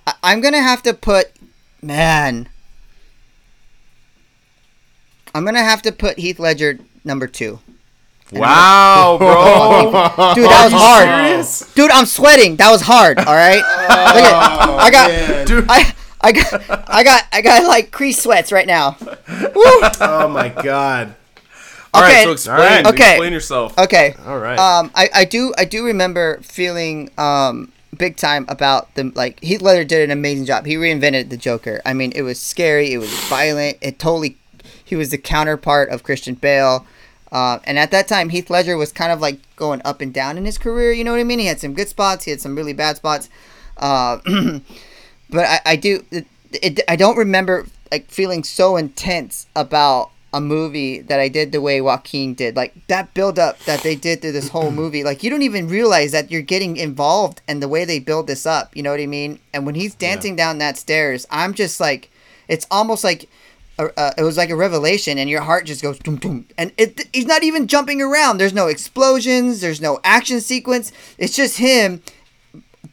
I, I'm gonna have to put, man. I'm gonna have to put Heath Ledger number two. Wow, (laughs) bro. Dude, that was hard. serious? Dude, I'm sweating. That was hard. All right. Look at, I got, man. Dude. I, I got, I got, I got like crease sweats right now. Woo. Oh my god. All right, Okay. so explain. All right. Okay. Explain yourself. Okay. All right. Um, I, I do I do remember feeling um big time about the like Heath Ledger did an amazing job. He reinvented the Joker. I mean, it was scary. It was violent. It totally he was the counterpart of Christian Bale. Uh, and at that time, Heath Ledger was kind of like going up and down in his career. You know what I mean? He had some good spots. He had some really bad spots. Uh, (clears throat) but I, I do it, it, I don't remember like feeling so intense about a movie that I did the way Joaquin did. Like that build up that they did through this whole movie. Like you don't even realize that you're getting involved in the way they build this up. You know what I mean? And when he's dancing down that stairs, I'm just like, it's almost like. Uh, uh, it was like a revelation, and your heart just goes boom, boom, and it, he's not even jumping around. There's no explosions. There's no action sequence. It's just him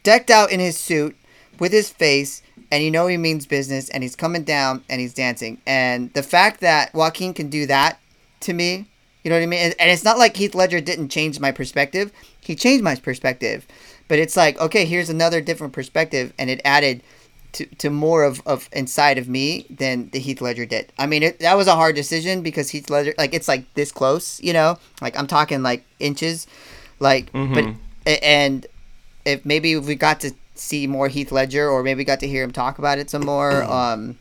decked out in his suit with his face and you know he means business and he's coming down and he's dancing. And the fact that Joaquin can do that to me you know what I mean? And, and it's not like Heath Ledger didn't change my perspective. He changed my perspective. But it's like okay here's another different perspective and it added to, to more of, of inside of me than the Heath Ledger did. I mean, it, that was a hard decision because Heath Ledger, like, it's like this close, you know, like I'm talking like inches, like, but mm-hmm. and if maybe if we got to see more Heath Ledger or maybe got to hear him talk about it some more. (clears throat) um,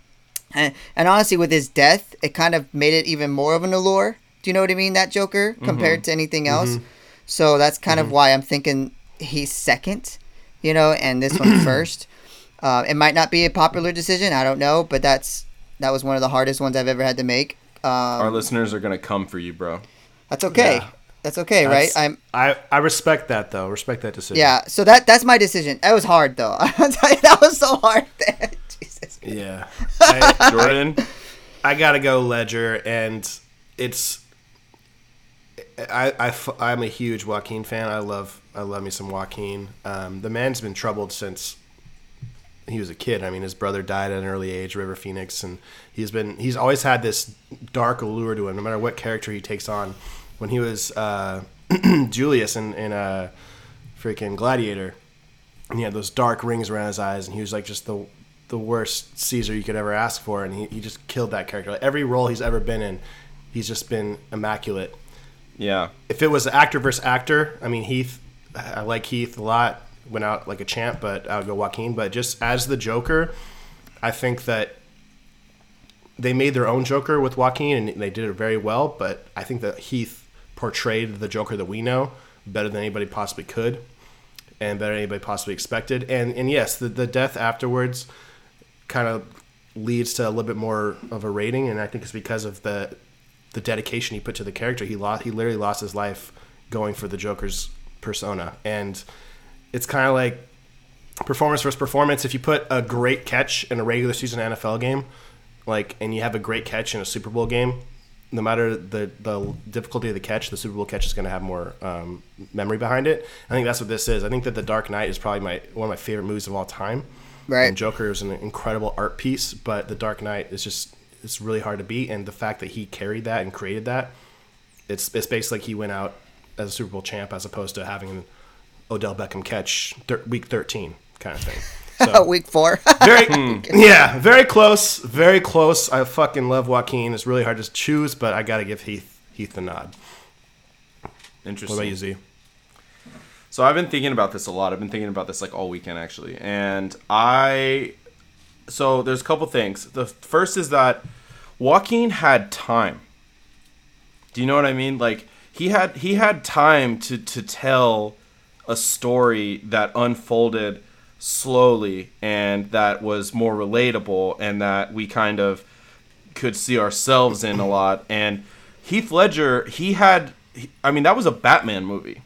and, and honestly, with his death, it kind of made it even more of an allure. Do you know what I mean? That Joker compared to anything else. So that's kind of why I'm thinking he's second, you know, and this one (clears throat) first. Uh, it might not be a popular decision. I don't know, but that's that was one of the hardest ones I've ever had to make. Um, Our listeners are gonna come for you, bro. that's okay. Yeah. That's okay, right? I'm I, I respect that though. Respect that decision. yeah. So that that's my decision. That was hard though. (laughs) I'll tell you, that was so hard. (laughs) Jesus. Yeah. (laughs) I, Jordan. I gotta go Ledger, and it's. I, I am a huge Joaquin fan. I love I love me some Joaquin. Um, the man's been troubled since he was a kid. I mean, his brother died at an early age, River Phoenix, and he's been he's always had this dark allure to him, no matter what character he takes on. When he was uh, (clears throat) Julius in in a freaking Gladiator, and he had those dark rings around his eyes, and he was like just the the worst Caesar you could ever ask for, and he, he just killed that character. Like, every role he's ever been in, he's just been immaculate. Yeah. If it was actor versus actor, I mean Heath, I like Heath a lot. Went out like a champ, but I would go Joaquin. But just as the Joker, I think that they made their own Joker with Joaquin, and they did it very well. But I think that Heath portrayed the Joker that we know better than anybody possibly could, and better than anybody possibly expected. And and yes, the the death afterwards kind of leads to a little bit more of a rating, and I think it's because of the the dedication he put to the character. He lost he literally lost his life going for the Joker's persona, and it's kind of like performance versus performance. If you put a great catch in a regular season NFL game, like, and you have a great catch in a Super Bowl game, no matter the the difficulty of the catch, the Super Bowl catch is going to have more um, memory behind it. I think that's what this is. I think that the Dark Knight is probably my one of my favorite movies of all time. Right. And Joker is an incredible art piece, but the Dark Knight is just it's really hard to beat. And the fact that he carried that and created that, it's it's basically like he went out as a Super Bowl champ as opposed to having an Odell Beckham catch thir- week thirteen kind of thing. So (laughs) Week four. very (laughs) yeah, very close, very close. I fucking love Joaquin. It's really hard to choose, but I got to give Heath Heath the nod. Interesting. What Interesting. about you, Z? So I've been thinking about this a lot. I've been thinking about this like all weekend actually. And I so there's a couple things. The first is that Joaquin had time. Do you know what I mean? Like he had he had time to to tell a story that unfolded slowly and that was more relatable and that we kind of could see ourselves in a lot. And Heath Ledger, he had I mean that was a Batman movie.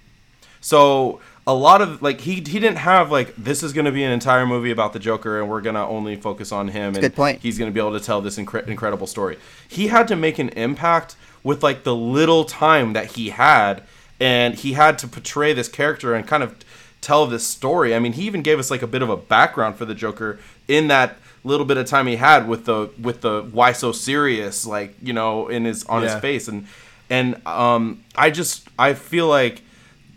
So a lot of like he he didn't have like this is going to be an entire movie about the Joker and we're going to only focus on him and good point. he's going to be able to tell this incre- incredible story. He had to make an impact with like the little time that he had and he had to portray this character and kind of tell this story. I mean, he even gave us like a bit of a background for the Joker in that little bit of time he had with the with the why so serious like, you know, in his on Yeah. his face and and um, I just I feel like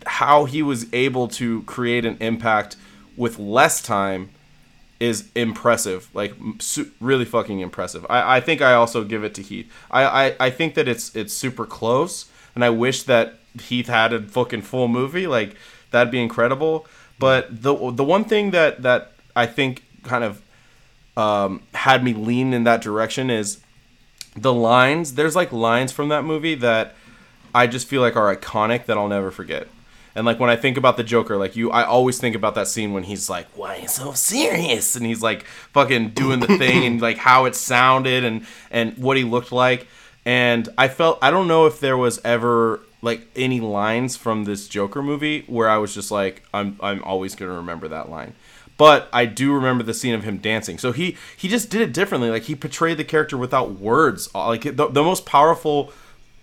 how he was able to create an impact with less time is impressive like really fucking impressive I, I think i also give it to heath I, I i think that it's it's super close and i wish that heath had a fucking full movie like that'd be incredible. But the the one thing that that i think kind of um, had me lean in that direction is the lines. There's like lines from that movie that i just feel like are iconic that i'll never forget. And like when i think about the joker like you i always think about that scene when he's like why are you so serious? And he's like fucking doing the thing and like how it sounded and and what he looked like. And i felt i don't know if there was ever like any lines from this joker movie where i was just like i'm i'm always to remember that line but I do remember the scene of him dancing. So he he just did it differently. Like he portrayed the character without words. Uh, Like the, the most powerful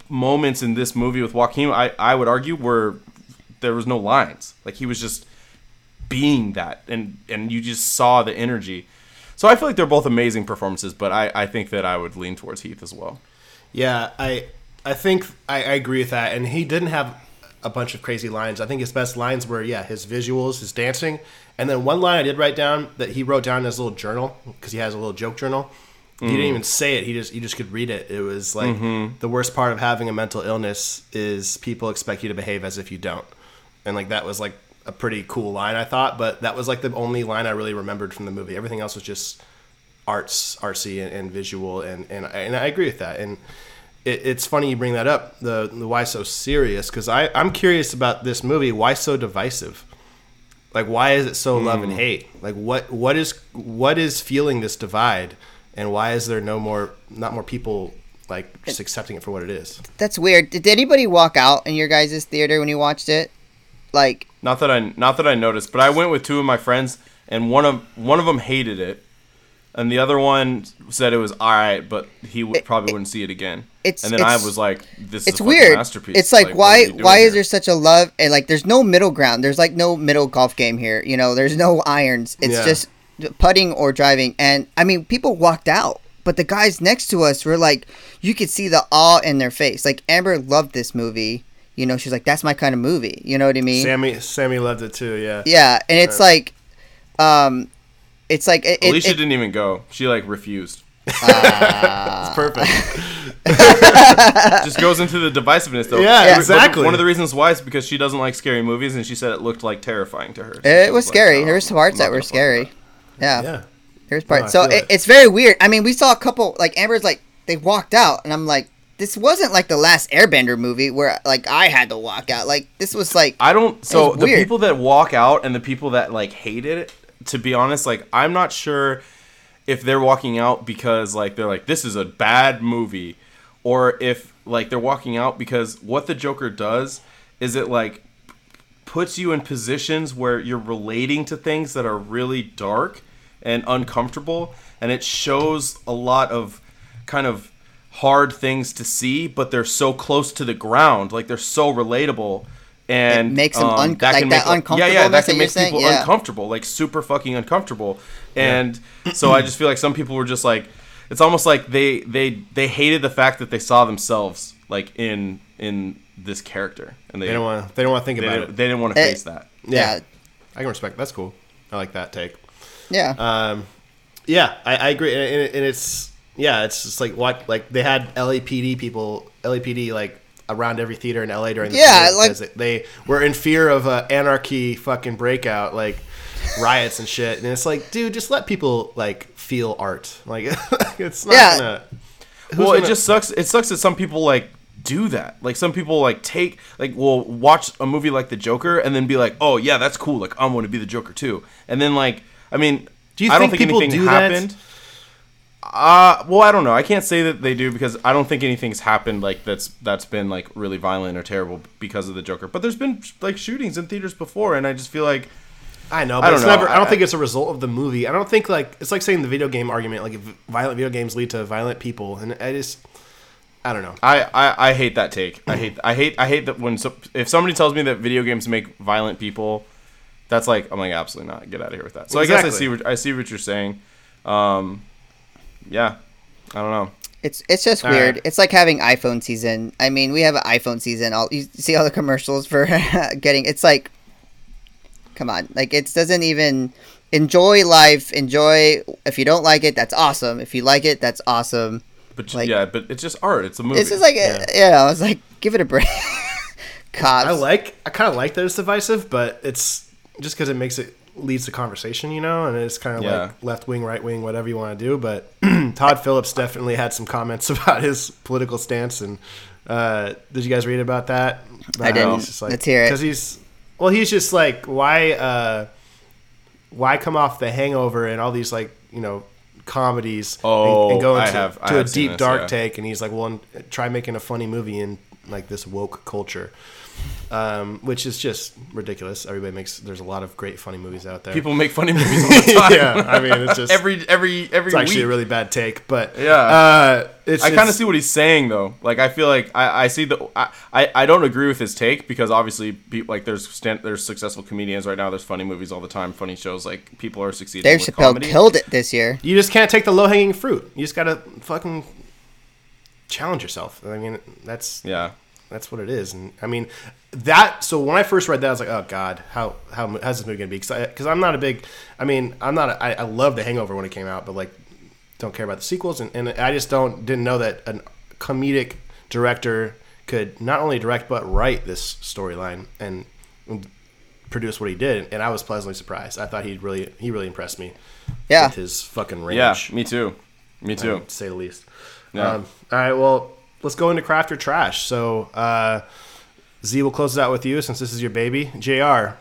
moments in this movie with Joaquin, I I would argue were there was no lines. Like he was just being that, and and you just saw the energy. So I feel like they're both amazing performances, but I I think that I would lean towards Heath as well. Yeah, I I think I, I agree with that. And he didn't have a bunch of crazy lines. I think his best lines were yeah his visuals, his dancing, and then one line I did write down that he wrote down in his little journal because he has a little joke journal. He didn't mm. even say it. He just you just could read it. It was like mm-hmm. the worst part of having a mental illness is people expect you to behave as if you don't, and like that was like a pretty cool line I thought. But that was like the only line I really remembered from the movie. Everything else was just arts, artsy, and, and visual, and, and and I agree with that. And it, it's funny you bring that up. The, the why so serious because I I'm curious about this movie. Why so divisive? Like why is it so love and hmm. hate? Like what what is what is fueling this divide, and why is there no more not more people like just accepting it for what it is? That's weird. Did anybody walk out in your guys' theater when you watched it? Like, Not that I not that I noticed, but I went with two of my friends, and one of one of them hated it, and the other one said it was all right, but he would, probably wouldn't see it again. It's- and then I was like, "This is it's a fucking weird. masterpiece." It's like, what why are we doing why is there such a love and like there's no middle ground. There's like no middle golf game here. You know, there's no irons. It's Yeah. just putting or driving. And I mean, people walked out, but the guys next to us were like, you could see the awe in their face. Like Amber loved this movie. You know, she's like, that's my kind of movie. You know what I mean? Sammy Sammy loved it too. Yeah. Yeah, and it's like, um, it's like it, it, Alicia it- didn't even go. She like refused. Ah. It's perfect. (laughs) Just goes into the divisiveness though. Yeah, But exactly. One of the reasons why is because she doesn't like scary movies, and she said it looked like terrifying to her. So it was like, scary. "Oh, There's I'm parts that were gonna fuck with scary. that." Yeah. yeah. Here's No, part. I so it, it. it's very weird. I mean, we saw a couple like Amber's like they walked out, and I'm like, this wasn't like the last Airbender movie where like I had to walk out. Like this was like I don't. So the weird. people that walk out and the people that like hated it, to be honest, like I'm not sure if they're walking out because like they're like this is a bad movie, or if like they're walking out because what the Joker does is it like puts you in positions where you're relating to things that are really dark and uncomfortable and it shows a lot of kind of hard things to see but they're so close to the ground like they're so relatable and um, It makes 'em un- that like can that make, yeah yeah uncomfortableness that that can make people yeah. uncomfortable like super fucking uncomfortable and so i just feel like some people were just like it's almost like they they they hated the fact that they saw themselves like in in this character and they They don't want. They don't want to think about it. they didn't want to face that Yeah. yeah, I can respect. That's cool. I like that take. yeah. Um, yeah, I, I agree, and, and, and it's yeah, it's just like what like they had LAPD people, LAPD like around every theater in LA during the Yeah, period like- because they were in fear of uh, anarchy, fucking breakout, like riots and shit. And it's like, dude, just let people like feel art. Like (laughs) it's not Yeah. gonna. well, it gonna- just sucks. It sucks that some people like do that. Like some people like take like will watch a movie like The Joker and then be like, "Oh yeah, that's cool. Like I'm going to be the Joker too." And then like, I mean, Do you I don't think think people anything do that? Uh, well, I don't know. I can't say that they do because I don't think anything's happened like that's that's been like really violent or terrible because of the Joker. But there's been like shootings in theaters before, and I just feel like I know, but I don't it's know. never. I don't I- think it's a result of the movie. I don't think like it's like saying the video game argument. Like if violent video games lead to violent people, and I just, I don't know. I, I, I hate that take. I hate I hate I hate that when so, if somebody tells me that video games make violent people, that's like I'm like absolutely not. Get out of here with that. So I guess I see what I see what you're saying. Um, yeah, I don't know. It's it's just All weird. right. It's like having iPhone season. I mean, we have an iPhone season. All you see all the commercials for (laughs) getting. It's like, come on, like it doesn't even enjoy life. Enjoy. If you don't like it, that's awesome. If you like it, that's awesome. But Like- yeah, but it's just art. It's a movie. It's just like, Yeah. a, you know, I was like, give it a break. (laughs) Cops. I like. I kind of like that it's divisive, but it's just because it makes it leads the conversation, you know, and it's kind of Yeah. like left wing, right wing, whatever you want to do. But (clears throat) Todd Phillips definitely had some comments (laughs) about his political stance, and uh, did you guys read about that? I Uh, didn't. he's just like- Let's hear it. Because he's well, he's just like why uh, why come off The Hangover and all these like you know comedies and- Oh, and, go I into have- to a have seen deep this, dark yeah. take, and he's like, well, try making a funny movie in like this woke culture. Um, which is just ridiculous. Everybody makes. There's a lot of great funny movies out there. People make funny movies (laughs) all the time. yeah, I mean, it's just every every every it's actually week. a really bad take, but Yeah. uh, it's, I kind of see what he's saying though. Like I feel like I, I see the I, I, I don't agree with his take because obviously people like there's stand, there's successful comedians right now. There's funny movies all the time, funny shows. Like people are succeeding. Dave with Chappelle comedy. killed it this year. You just can't take the low hanging fruit. You just gotta fucking challenge yourself. I mean, that's Yeah, that's what it is. And I mean, that. So when I first read that, I was like, oh god, how how how's this movie gonna be? Because I'm not a big. I mean, I'm not. A, I, I love The Hangover when it came out, but like, don't care about the sequels. And, and I just don't didn't know that a comedic director could not only direct but write this storyline and produce what he did. And I was pleasantly surprised. I thought he really he really impressed me Yeah. with his fucking range. yeah, me too, me too. um, to say the least. Yeah. Um, all right, well, let's go into craft or trash. So, uh, Z will close it out with you since this is your baby. Jr.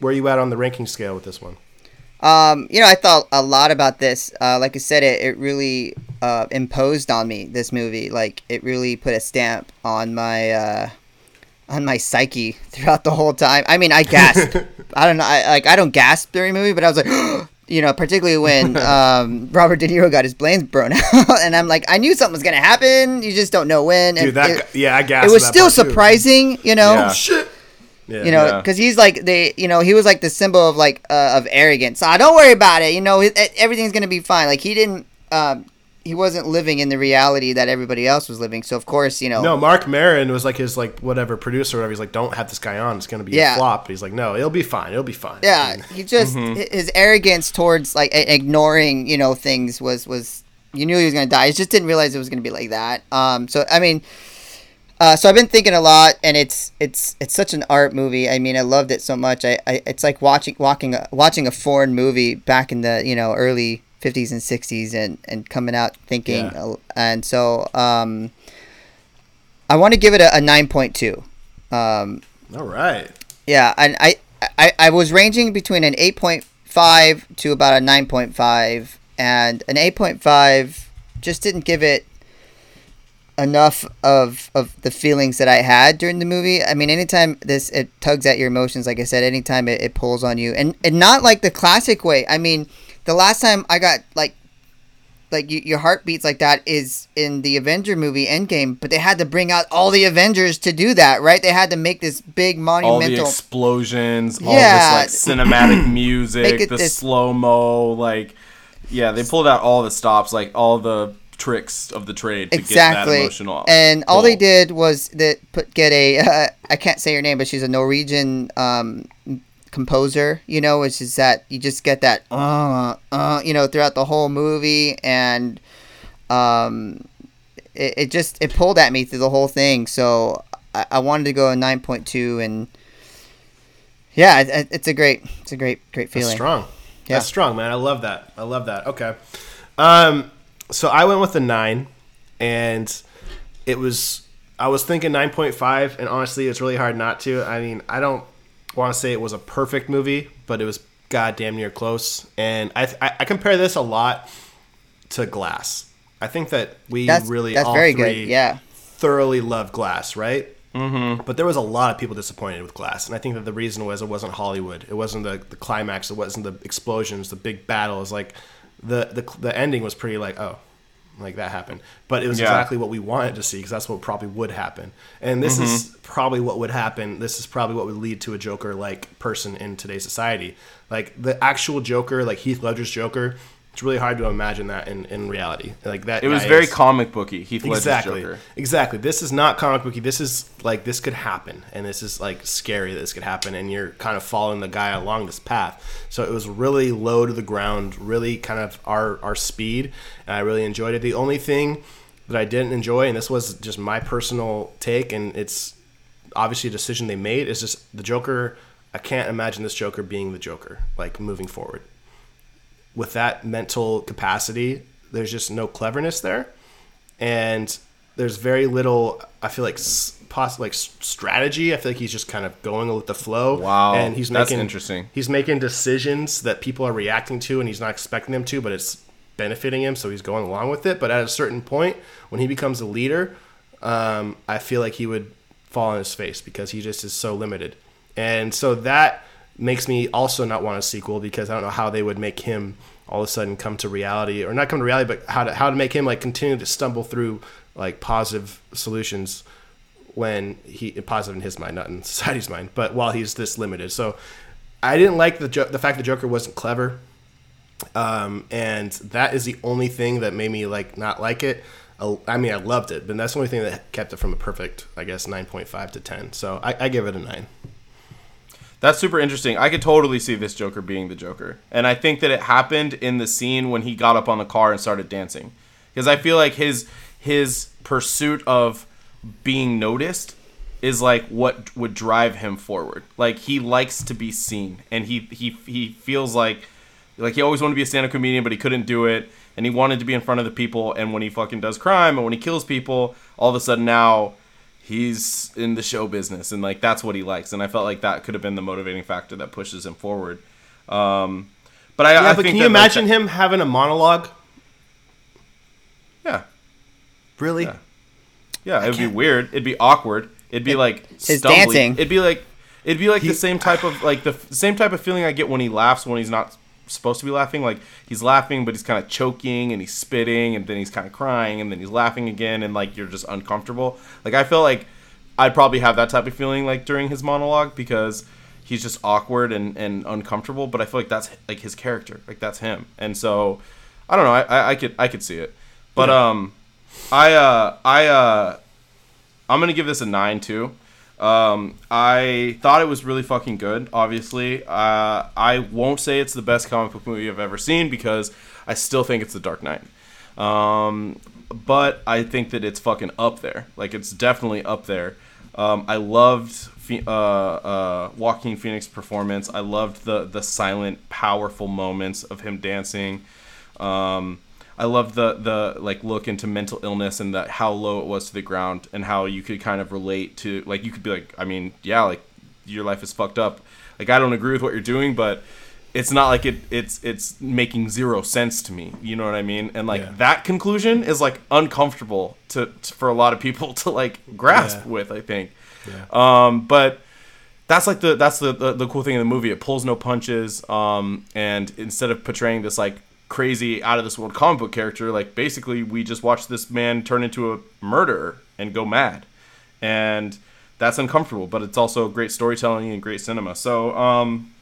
Where are you at on the ranking scale with this one? Um, you know, I thought a lot about this. Uh, like I said, it, it really uh, imposed on me. This movie, like, it really put a stamp on my uh, on my psyche (laughs) throughout the whole time. I mean, I gasped. (laughs) I don't know, I, like I don't gasp during a movie, but I was like, (gasps) (laughs) you know, particularly when (laughs) um, Robert De Niro got his brains blown (laughs) out, and I'm like, I knew something was gonna happen. You just don't know when. Dude, that it, yeah, I gasped. it was still part, too. surprising, you know. Yeah. Shit. Yeah. You know, Yeah. because he's like the, you know, he was like the symbol of like uh, of arrogance. So don't worry about it. You know, it, it- everything's gonna be fine. Like he didn't, um, he wasn't living in the reality that everybody else was living. So of course, you know, No, Marc Maron was like his like whatever producer or whatever. He's like, don't have this guy on. It's gonna be Yeah. a flop. He's like, no, it'll be fine. It'll be fine. yeah, And- he just hi- his arrogance towards like ignoring, you know, things was was you knew he was gonna die. He just didn't realize it was gonna be like that. Um, so I mean. Uh, so I've been thinking a lot, and it's it's it's such an art movie. I mean, I loved it so much. I, I it's like watching walking a, watching a foreign movie back in the you know early fifties and sixties, and and coming out thinking. Yeah. And so um, I want to give it a, a nine point two. Um, All right. yeah, and I, I I was ranging between an eight point five to about a nine point five, and an eight point five just didn't give it enough of of the feelings that I had during the movie. I mean, anytime this it tugs at your emotions, like I said, anytime it, it pulls on you, and and not like the classic way. I mean, the last time I got like like you, your heart beats like that is in the Avenger movie Endgame, but they had to bring out all the Avengers to do that, right? They had to make this big monumental all the explosions, all Yeah. this like cinematic (clears throat) music, the this- slow mo, like yeah, they pulled out all the stops, like all the tricks of the trade to get that exactly, emotional. and all they did was that put get a uh, (laughs) I can't say her name, but she's a Norwegian um, composer. You know, which is that you just get that uh uh you know throughout the whole movie, and um, it, it just it pulled at me through the whole thing. So I, I wanted to go a nine point two, and yeah, it, it's a great it's a great great feeling. That's strong. Yeah. That's strong, man. I love that. I love that. Okay. Um, so I went with a nine, and it was I was thinking nine point five, and honestly, it's really hard not to. I mean, I don't want to say it was a perfect movie, but it was goddamn near close. And I I, I compare this a lot to Glass. I think that we That's really that's all very three good. Yeah. thoroughly love Glass, right? Mm-hmm. But there was a lot of people disappointed with Glass, and I think that the reason was it wasn't Hollywood. It wasn't the, the climax. It wasn't the explosions, the big battles. Like the the the ending was pretty like oh, like that happened. But it was Yeah. exactly what we wanted to see because that's what probably would happen. And this is mm-hmm. probably what would happen. This is probably what would lead to a Joker like person in today's society. Like the actual Joker, like Heath Ledger's Joker, It's really hard to imagine that in, in reality. Like that. It was very is- comic booky. Heath Ledger's exactly. Joker. exactly. This is not comic booky. This is like this could happen. And this is like scary that this could happen. And you're kind of following the guy along this path. So it was really low to the ground really kind of our our speed. And i really enjoyed it. The only thing that i didn't enjoy and this was just my personal take and it's obviously a decision they made is just the joker. I can't imagine this joker being the joker like moving forward with that mental capacity there's just no cleverness there. And there's very little i feel like poss- like strategy. I feel like he's just kind of going with the flow. Wow, and he's that's making interesting. he's making decisions that people are reacting to and he's not expecting them to but it's benefiting him so he's going along with it. But at a certain point when he becomes a leader um, i feel like he would fall on his face because he just is so limited. And so that makes me also not want a sequel because i don't know how they would make him all of a sudden come to reality or not come to reality but how to how to make him like continue to stumble through like positive solutions when he positive in his mind, not in (laughs) society's mind, but while he's this limited. So I didn't like the the fact the Joker wasn't clever, um, and that is the only thing that made me like not like it. I mean, I loved it, but that's the only thing that kept it from a perfect, I guess, nine point five to ten. So I, I give it a nine. That's super interesting. I could totally see this Joker being the Joker. And I think that it happened in the scene when he got up on the car and started dancing. Because I feel like his his pursuit of being noticed is like what would drive him forward. Like he likes to be seen and he he he feels like like he always wanted to be a stand-up comedian but he couldn't do it and he wanted to be in front of the people and when he fucking does crime and when he kills people all of a sudden now he's in the show business and like that's what he likes and i felt like that could have been the motivating factor that pushes him forward um but i, Yeah, I but think can you that, like, imagine him having a monologue? yeah Really? Yeah. yeah it'd be weird it'd be awkward it'd be like his stumbling. dancing. it'd be like it'd be like the same type of like the f- same type of feeling i get when he laughs when he's not supposed to be laughing like he's laughing but he's kind of choking and he's spitting and then he's kind of crying and then he's laughing again and like you're just uncomfortable. Like i feel like i'd probably have that type of feeling like during his monologue because he's just awkward and, and uncomfortable but i feel like that's like his character like that's him. And so i don't know i, I, I could i could see it. But um i uh i uh i'm gonna give this a nine too um, I thought it was really fucking good. Obviously, uh, I won't say it's the best comic book movie I've ever seen because I still think it's The Dark Knight. Um, but I think that it's fucking up there. Like it's definitely up there. Um, I loved uh, uh, Joaquin Phoenix performance. I loved the the silent, powerful moments of him dancing. Um, I love the the like look into mental illness and that how low it was to the ground and how you could kind of relate to like you could be like I mean yeah like your life is fucked up like I don't agree with what you're doing but it's not like it it's it's making zero sense to me you know what I mean and like Yeah. that conclusion is like uncomfortable to, to for a lot of people (laughs) to like grasp Yeah. with I think Yeah. um but that's like the that's the, the the cool thing in the movie. It pulls no punches. Um, and instead of portraying this like crazy out of this world comic book character, like basically we just watch this man turn into a murderer and go mad, and that's uncomfortable. But it's also great storytelling and great cinema. So um,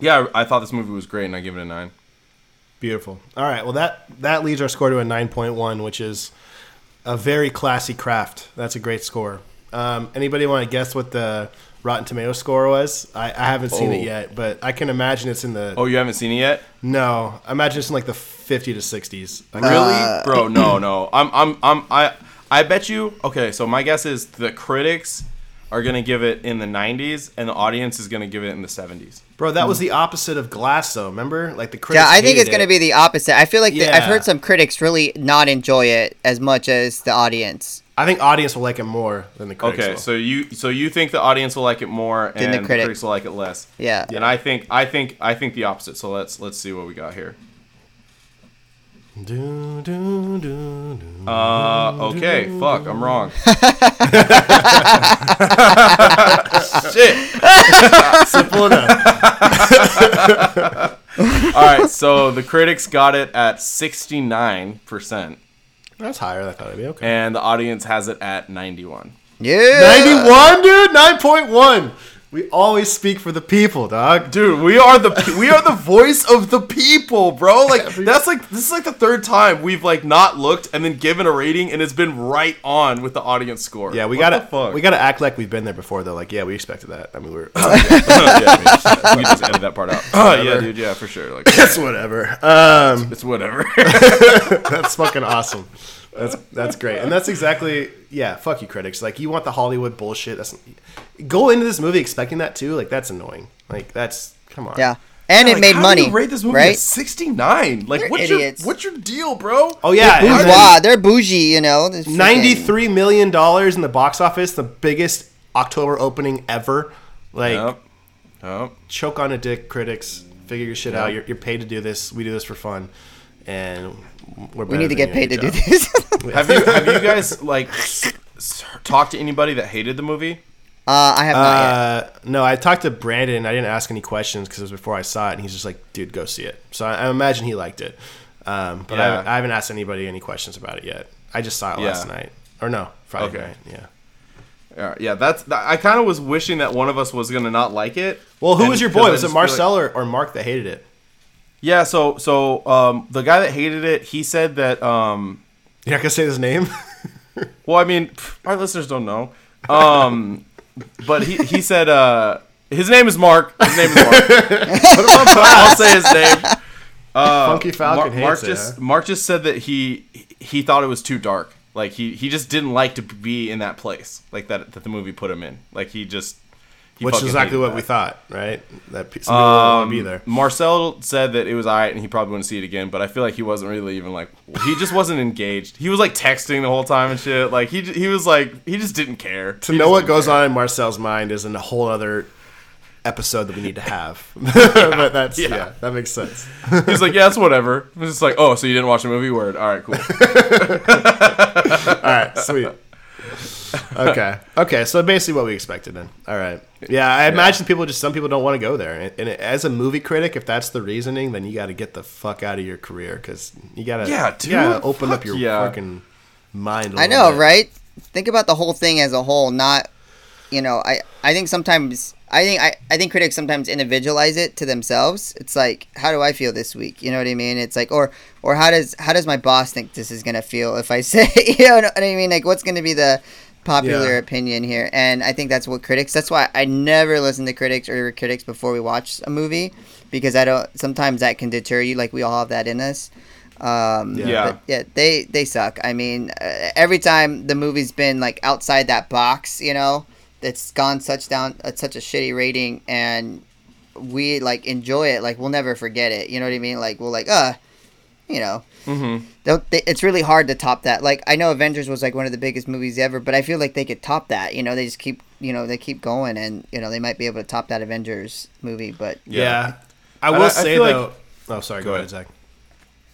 yeah, I thought this movie was great, and I give it a nine. Beautiful. All right. Well, that that leads our score to a nine point one, which is a very classy craft. That's a great score. Um, anybody want to guess what the Rotten Tomato score was? I, I haven't seen Oh. it yet, but I can imagine it's in the. Oh, you haven't seen it yet? No, I imagine it's in like the fifty to sixties. Really, Uh, bro? No, no. I'm, I'm, I'm, I, I bet you. Okay, so my guess is the critics are gonna give it in the 90s, and the audience is gonna give it in the 70s. Bro, that was the opposite of Glass, though. Remember, like the critics. Yeah, I think it's hated going to be the opposite. I feel like the, I've heard some critics really not enjoy it as much as the audience. I think audience will like it more than the critics. Okay, will. so you, so you think the audience will like it more, Than and the the, critics will like it less. Yeah. And I think, I think, I think the opposite. So let's let's see what we got here. Do, do, do, do. Uh, okay, fuck, I'm wrong. (laughs) Shit. Simple enough. (laughs) All right, so the critics got it at 69%, That's higher than I thought it'd be. Okay. and the audience has it at 91. Yeah. 91, dude. 9.1. We always speak for the people, dog. Dude, we are the we are the voice of the people, bro. Like that's like this is like the third time we've like not looked and then given a rating and it's been right on with the audience score. Yeah, we What gotta the fuck? we gotta act like we've been there before, though. Like, yeah, we expected that. I mean, we're (laughs) (laughs) (laughs) yeah, we just, we just edit that part out. Oh yeah, dude. Yeah, for sure. Like it's whatever. Um, it's whatever. that's fucking awesome. That's that's great, and that's exactly yeah. Fuck you, critics. Like, you want the Hollywood bullshit. That's go into this movie expecting that too. Like, that's annoying. Like, that's come on. Yeah. And it Like, made how money. Do you rate this movie right? at sixty nine. Like They're what's idiots. your what's your deal, bro? Oh yeah, and then Bourgeois. They're bougie, you know. Freaking- ninety-three million dollars in the box office, the biggest October opening ever. Like, Yep. Yep. choke on a dick, critics. Figure your shit out. You're, you're paid to do this. We do this for fun, and we're We need to get paid to do this. (laughs) Have you have you guys (laughs) like s- s- talked to anybody that hated the movie? uh, I have not yet. Uh, no, I talked to Brandon. I didn't ask any questions because it was before I saw it, and he's just like, "Dude, go see it." So I, I imagine he liked it. Um, but I, Yeah. haven't, I haven't asked anybody any questions about it yet. I just saw it Yeah. last night, or no, Friday Okay. night. Yeah. Yeah, yeah. That's I kind of was wishing that one of us was gonna not like it. Well, who was your boy? Was it just feel like- Marcel or, or Mark that hated it? Yeah. So so um the guy that hated it, he said that um You're not gonna say his name. (laughs) well I mean our listeners don't know um but he he said uh his name is Mark. His name is Mark. I'll say his name. Uh, Funky Falcon Mark, hates Mark it, just huh? Mark just said that he he thought it was too dark. Like he he just didn't like to be in that place like that that the movie put him in. Like he just he Which is exactly what that. we thought, right? That some people want Um, to be there. Marcel said that it was alright and he probably wouldn't see it again, but I feel like he wasn't really even like he just wasn't engaged. He was like texting the whole time and shit. Like he he was like he just didn't care. To know what goes on in Marcel's mind is in a whole other episode that we need to have. (laughs) (laughs) but that's yeah. yeah. that makes sense. He's like, (laughs) yeah, it's whatever. It's just like, oh, so you didn't watch the movie? Word. All right, cool. All right, sweet. (laughs) Okay, okay. So basically, what we expected then. All right. Yeah, I imagine people just some people don't want to go there, and, and as a movie critic, if that's the reasoning, then you got to get the fuck out of your career because you gotta Yeah, you gotta open up your yeah. fucking mind. I I know, right? Think about the whole thing as a whole, not you know, I I think sometimes I think I, I think critics sometimes individualize it to themselves. It's like, how do I feel this week? You know what I mean? It's like or or how does how does my boss think this is gonna feel if I (laughs) say you know what I mean? Like what's gonna be the popular Yeah. opinion here? And I think that's what critics that's why I never listen to critics or critics before we watch a movie because I don't sometimes that can deter you, like we all have that in us. Um, Yeah. but yeah, they they suck. I mean, uh, every time the movie's been like outside that box, you know, it's gone such down uh, such a shitty rating, and we like enjoy it. Like we'll never forget it. You know what I mean? Like we'll like uh, you know, Mm-hmm. they, it's really hard to top that. Like I know Avengers was like one of the biggest movies ever, but I feel like they could top that. You know, they just keep you know they keep going, and you know they might be able to top that Avengers movie. But Yeah, Yeah. I I- will I say feel like- though. oh, sorry. Go, Go ahead, ahead. Zach.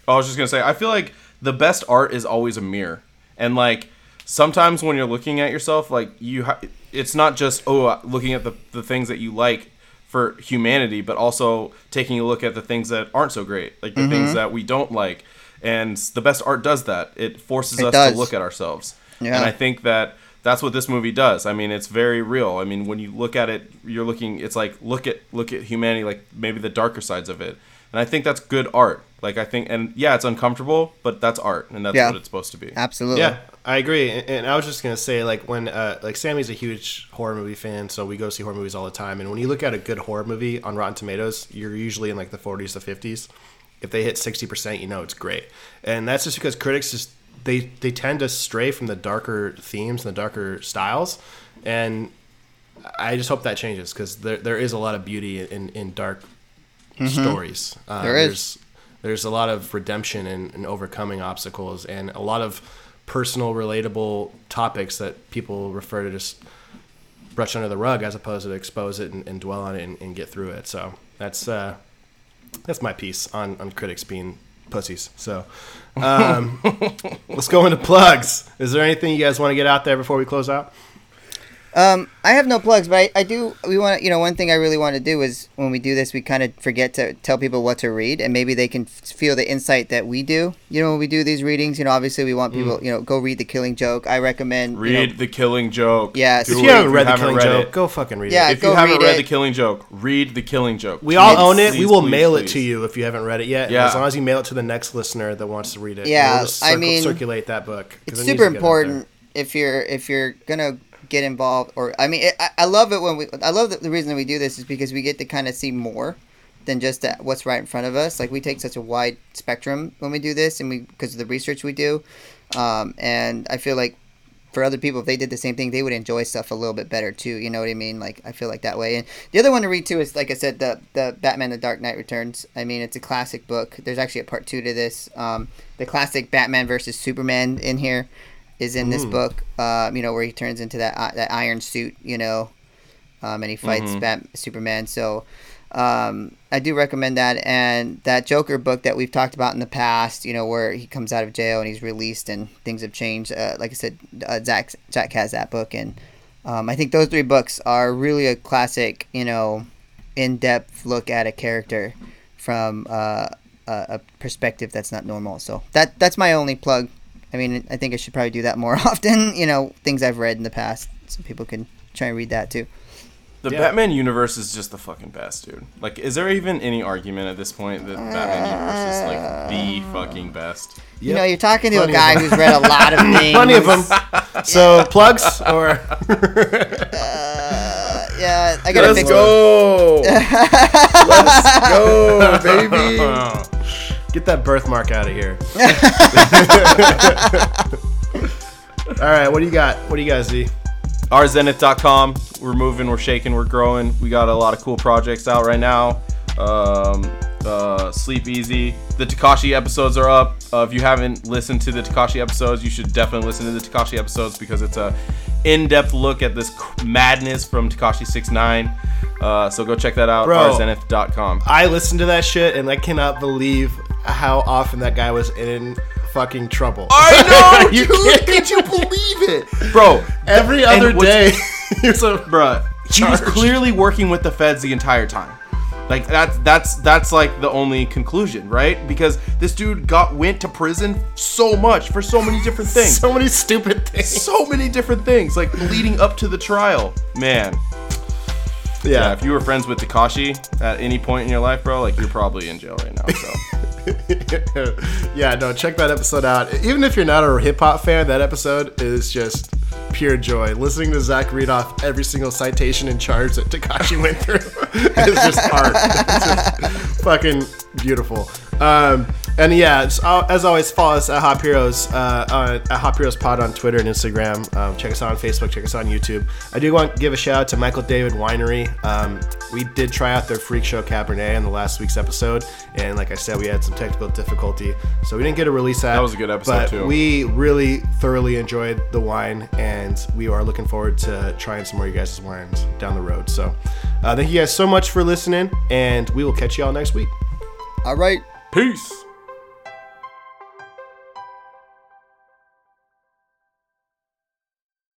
I was just gonna say, I feel like the best art is always a mirror, and like sometimes when you're looking at yourself, like you, ha- it's not just oh uh, looking at the the things that you like for humanity, but also taking a look at the things that aren't so great, like the Mm-hmm. things that we don't like, and the best art does that. It forces It us does. to look at ourselves, Yeah. and I think that. That's what this movie does. I mean, it's very real. I mean, when you look at it, you're looking. It's like look at look at humanity, like maybe the darker sides of it. And I think that's good art. Like I think, and yeah, it's uncomfortable, but that's art, and that's Yeah. what it's supposed to be. absolutely, Yeah, I agree. And, and I was just gonna say, like when uh, like Sammy's a huge horror movie fan, so we go see horror movies all the time. And when you look at a good horror movie on Rotten Tomatoes, you're usually in like the 40s to 50s. If they hit 60 percent, you know it's great. And that's just because critics just they they tend to stray from the darker themes and the darker styles. And I just hope that changes because there there is a lot of beauty in in dark stories. Uh, There is. There's, there's a lot of redemption and, and overcoming obstacles, and a lot of personal, relatable topics that people refer to just brush under the rug as opposed to expose it and, and dwell on it and, and get through it. So that's uh, that's my piece on, on critics being pussies. So um, (laughs) let's go into plugs. Is there anything you guys want to get out there before we close out? Um, I have no plugs, but I, I do. We want you know one thing I really want to do is when we do this, we kind of forget to tell people what to read, and maybe they can f- feel the insight that we do. You know, when we do these readings, you know, obviously we want people, you know, go read the Killing Joke. I recommend you know, Read The Killing Joke. Yes. Do If it you haven't read the haven't Killing read Joke, it. go fucking read Yeah, it. If go you haven't read read it. The Killing Joke, read The Killing Joke. We all Please, own it. we please, will please, mail it please. to you if you haven't read it yet. Yeah. As long as you mail it to the next listener that wants to read it. Yeah, We'll just I circle- mean, circulate that book. 'cause it's it needs super to get out there. important if you're if you're gonna get involved or i mean it, I, I love it when we i love that the reason we do this is because we get to kind of see more than just what's right in front of us. Like we take such a wide spectrum when we do this and we because of the research we do. Um, and i feel like for other people if they did the same thing they would enjoy stuff a little bit better too you know what i mean? Like i feel like that way. And the other one to read too is like i said the the batman the dark knight returns. I mean it's a classic book. There's actually a part two to this. Um, the classic batman versus superman in here is in this book um, you know where he turns into that uh, that iron suit you know um, and he fights Mhm. Bat- superman so um, I do recommend that, and that Joker book that we've talked about in the past. You know, where he comes out of jail and he's released, and things have changed. Uh, like I said, uh, Zach Jack has that book, and um, I think those three books are really a classic. You know, in-depth look at a character from uh, a, a perspective that's not normal. So that that's my only plug. I mean, I think I should probably do that more (laughs) often. You know, things I've read in the past, so people can try and read that too. The Yeah. Batman universe is just the fucking best, dude. Like, is there even any argument at this point that Batman universe is like the fucking best? You Yep. know, you're talking to Plenty a guy who's read a lot of things. (laughs) Plenty of them. (laughs) So plugs or Uh, yeah, I gotta Let's fix go. Let's go, baby. Get that birthmark out of here. (laughs) All right, what do you got? What do you guys see? rzenith.com. We're moving, we're shaking, we're growing. We got a lot of cool projects out right now. Um, uh, Sleep Easy. The Tekashi episodes are up. Uh, if you haven't listened to the Tekashi episodes, you should definitely listen to the Tekashi episodes because it's a in-depth look at this madness from Tekashi 69. Uh, so go check that out. Bro. rzenith.com. I listened to that shit and I cannot believe how often that guy was in fucking trouble. I (laughs) know, you dude. can't you (laughs) believe it? Bro, Every other day, (laughs) he was a bruh, he was clearly working with the feds the entire time. Like that's that's that's like the only conclusion, right? Because this dude got went to prison so much for so many different things. so many stupid things. so many different things, like leading up to the trial. Man, yeah. If you were friends with Tekashi at any point in your life, bro, like you're probably in jail right now. So (laughs) yeah, no, check that episode out. Even if you're not a hip hop fan, that episode is just pure joy. Listening to Zach read off every single citation and charge that Tekashi went through (laughs) is just art. It's just fucking beautiful. Um, and yeah, it's, as always, follow us at Hop Heroes, uh, on, at Hop Heroes Pod on Twitter and Instagram. Um, check us out on Facebook. Check us out on YouTube. I do want to give a shout out to Michael David Winery. Um, we did try out their Freak Show Cabernet in the last week's episode, and like I said, we had some technical difficulty, so we didn't get to release that. That was a good episode, but too. We really thoroughly enjoyed the wine, and we are looking forward to trying some more of you guys' wines down the road. So, uh, thank you guys so much for listening, and we will catch you all next week. All right. peace.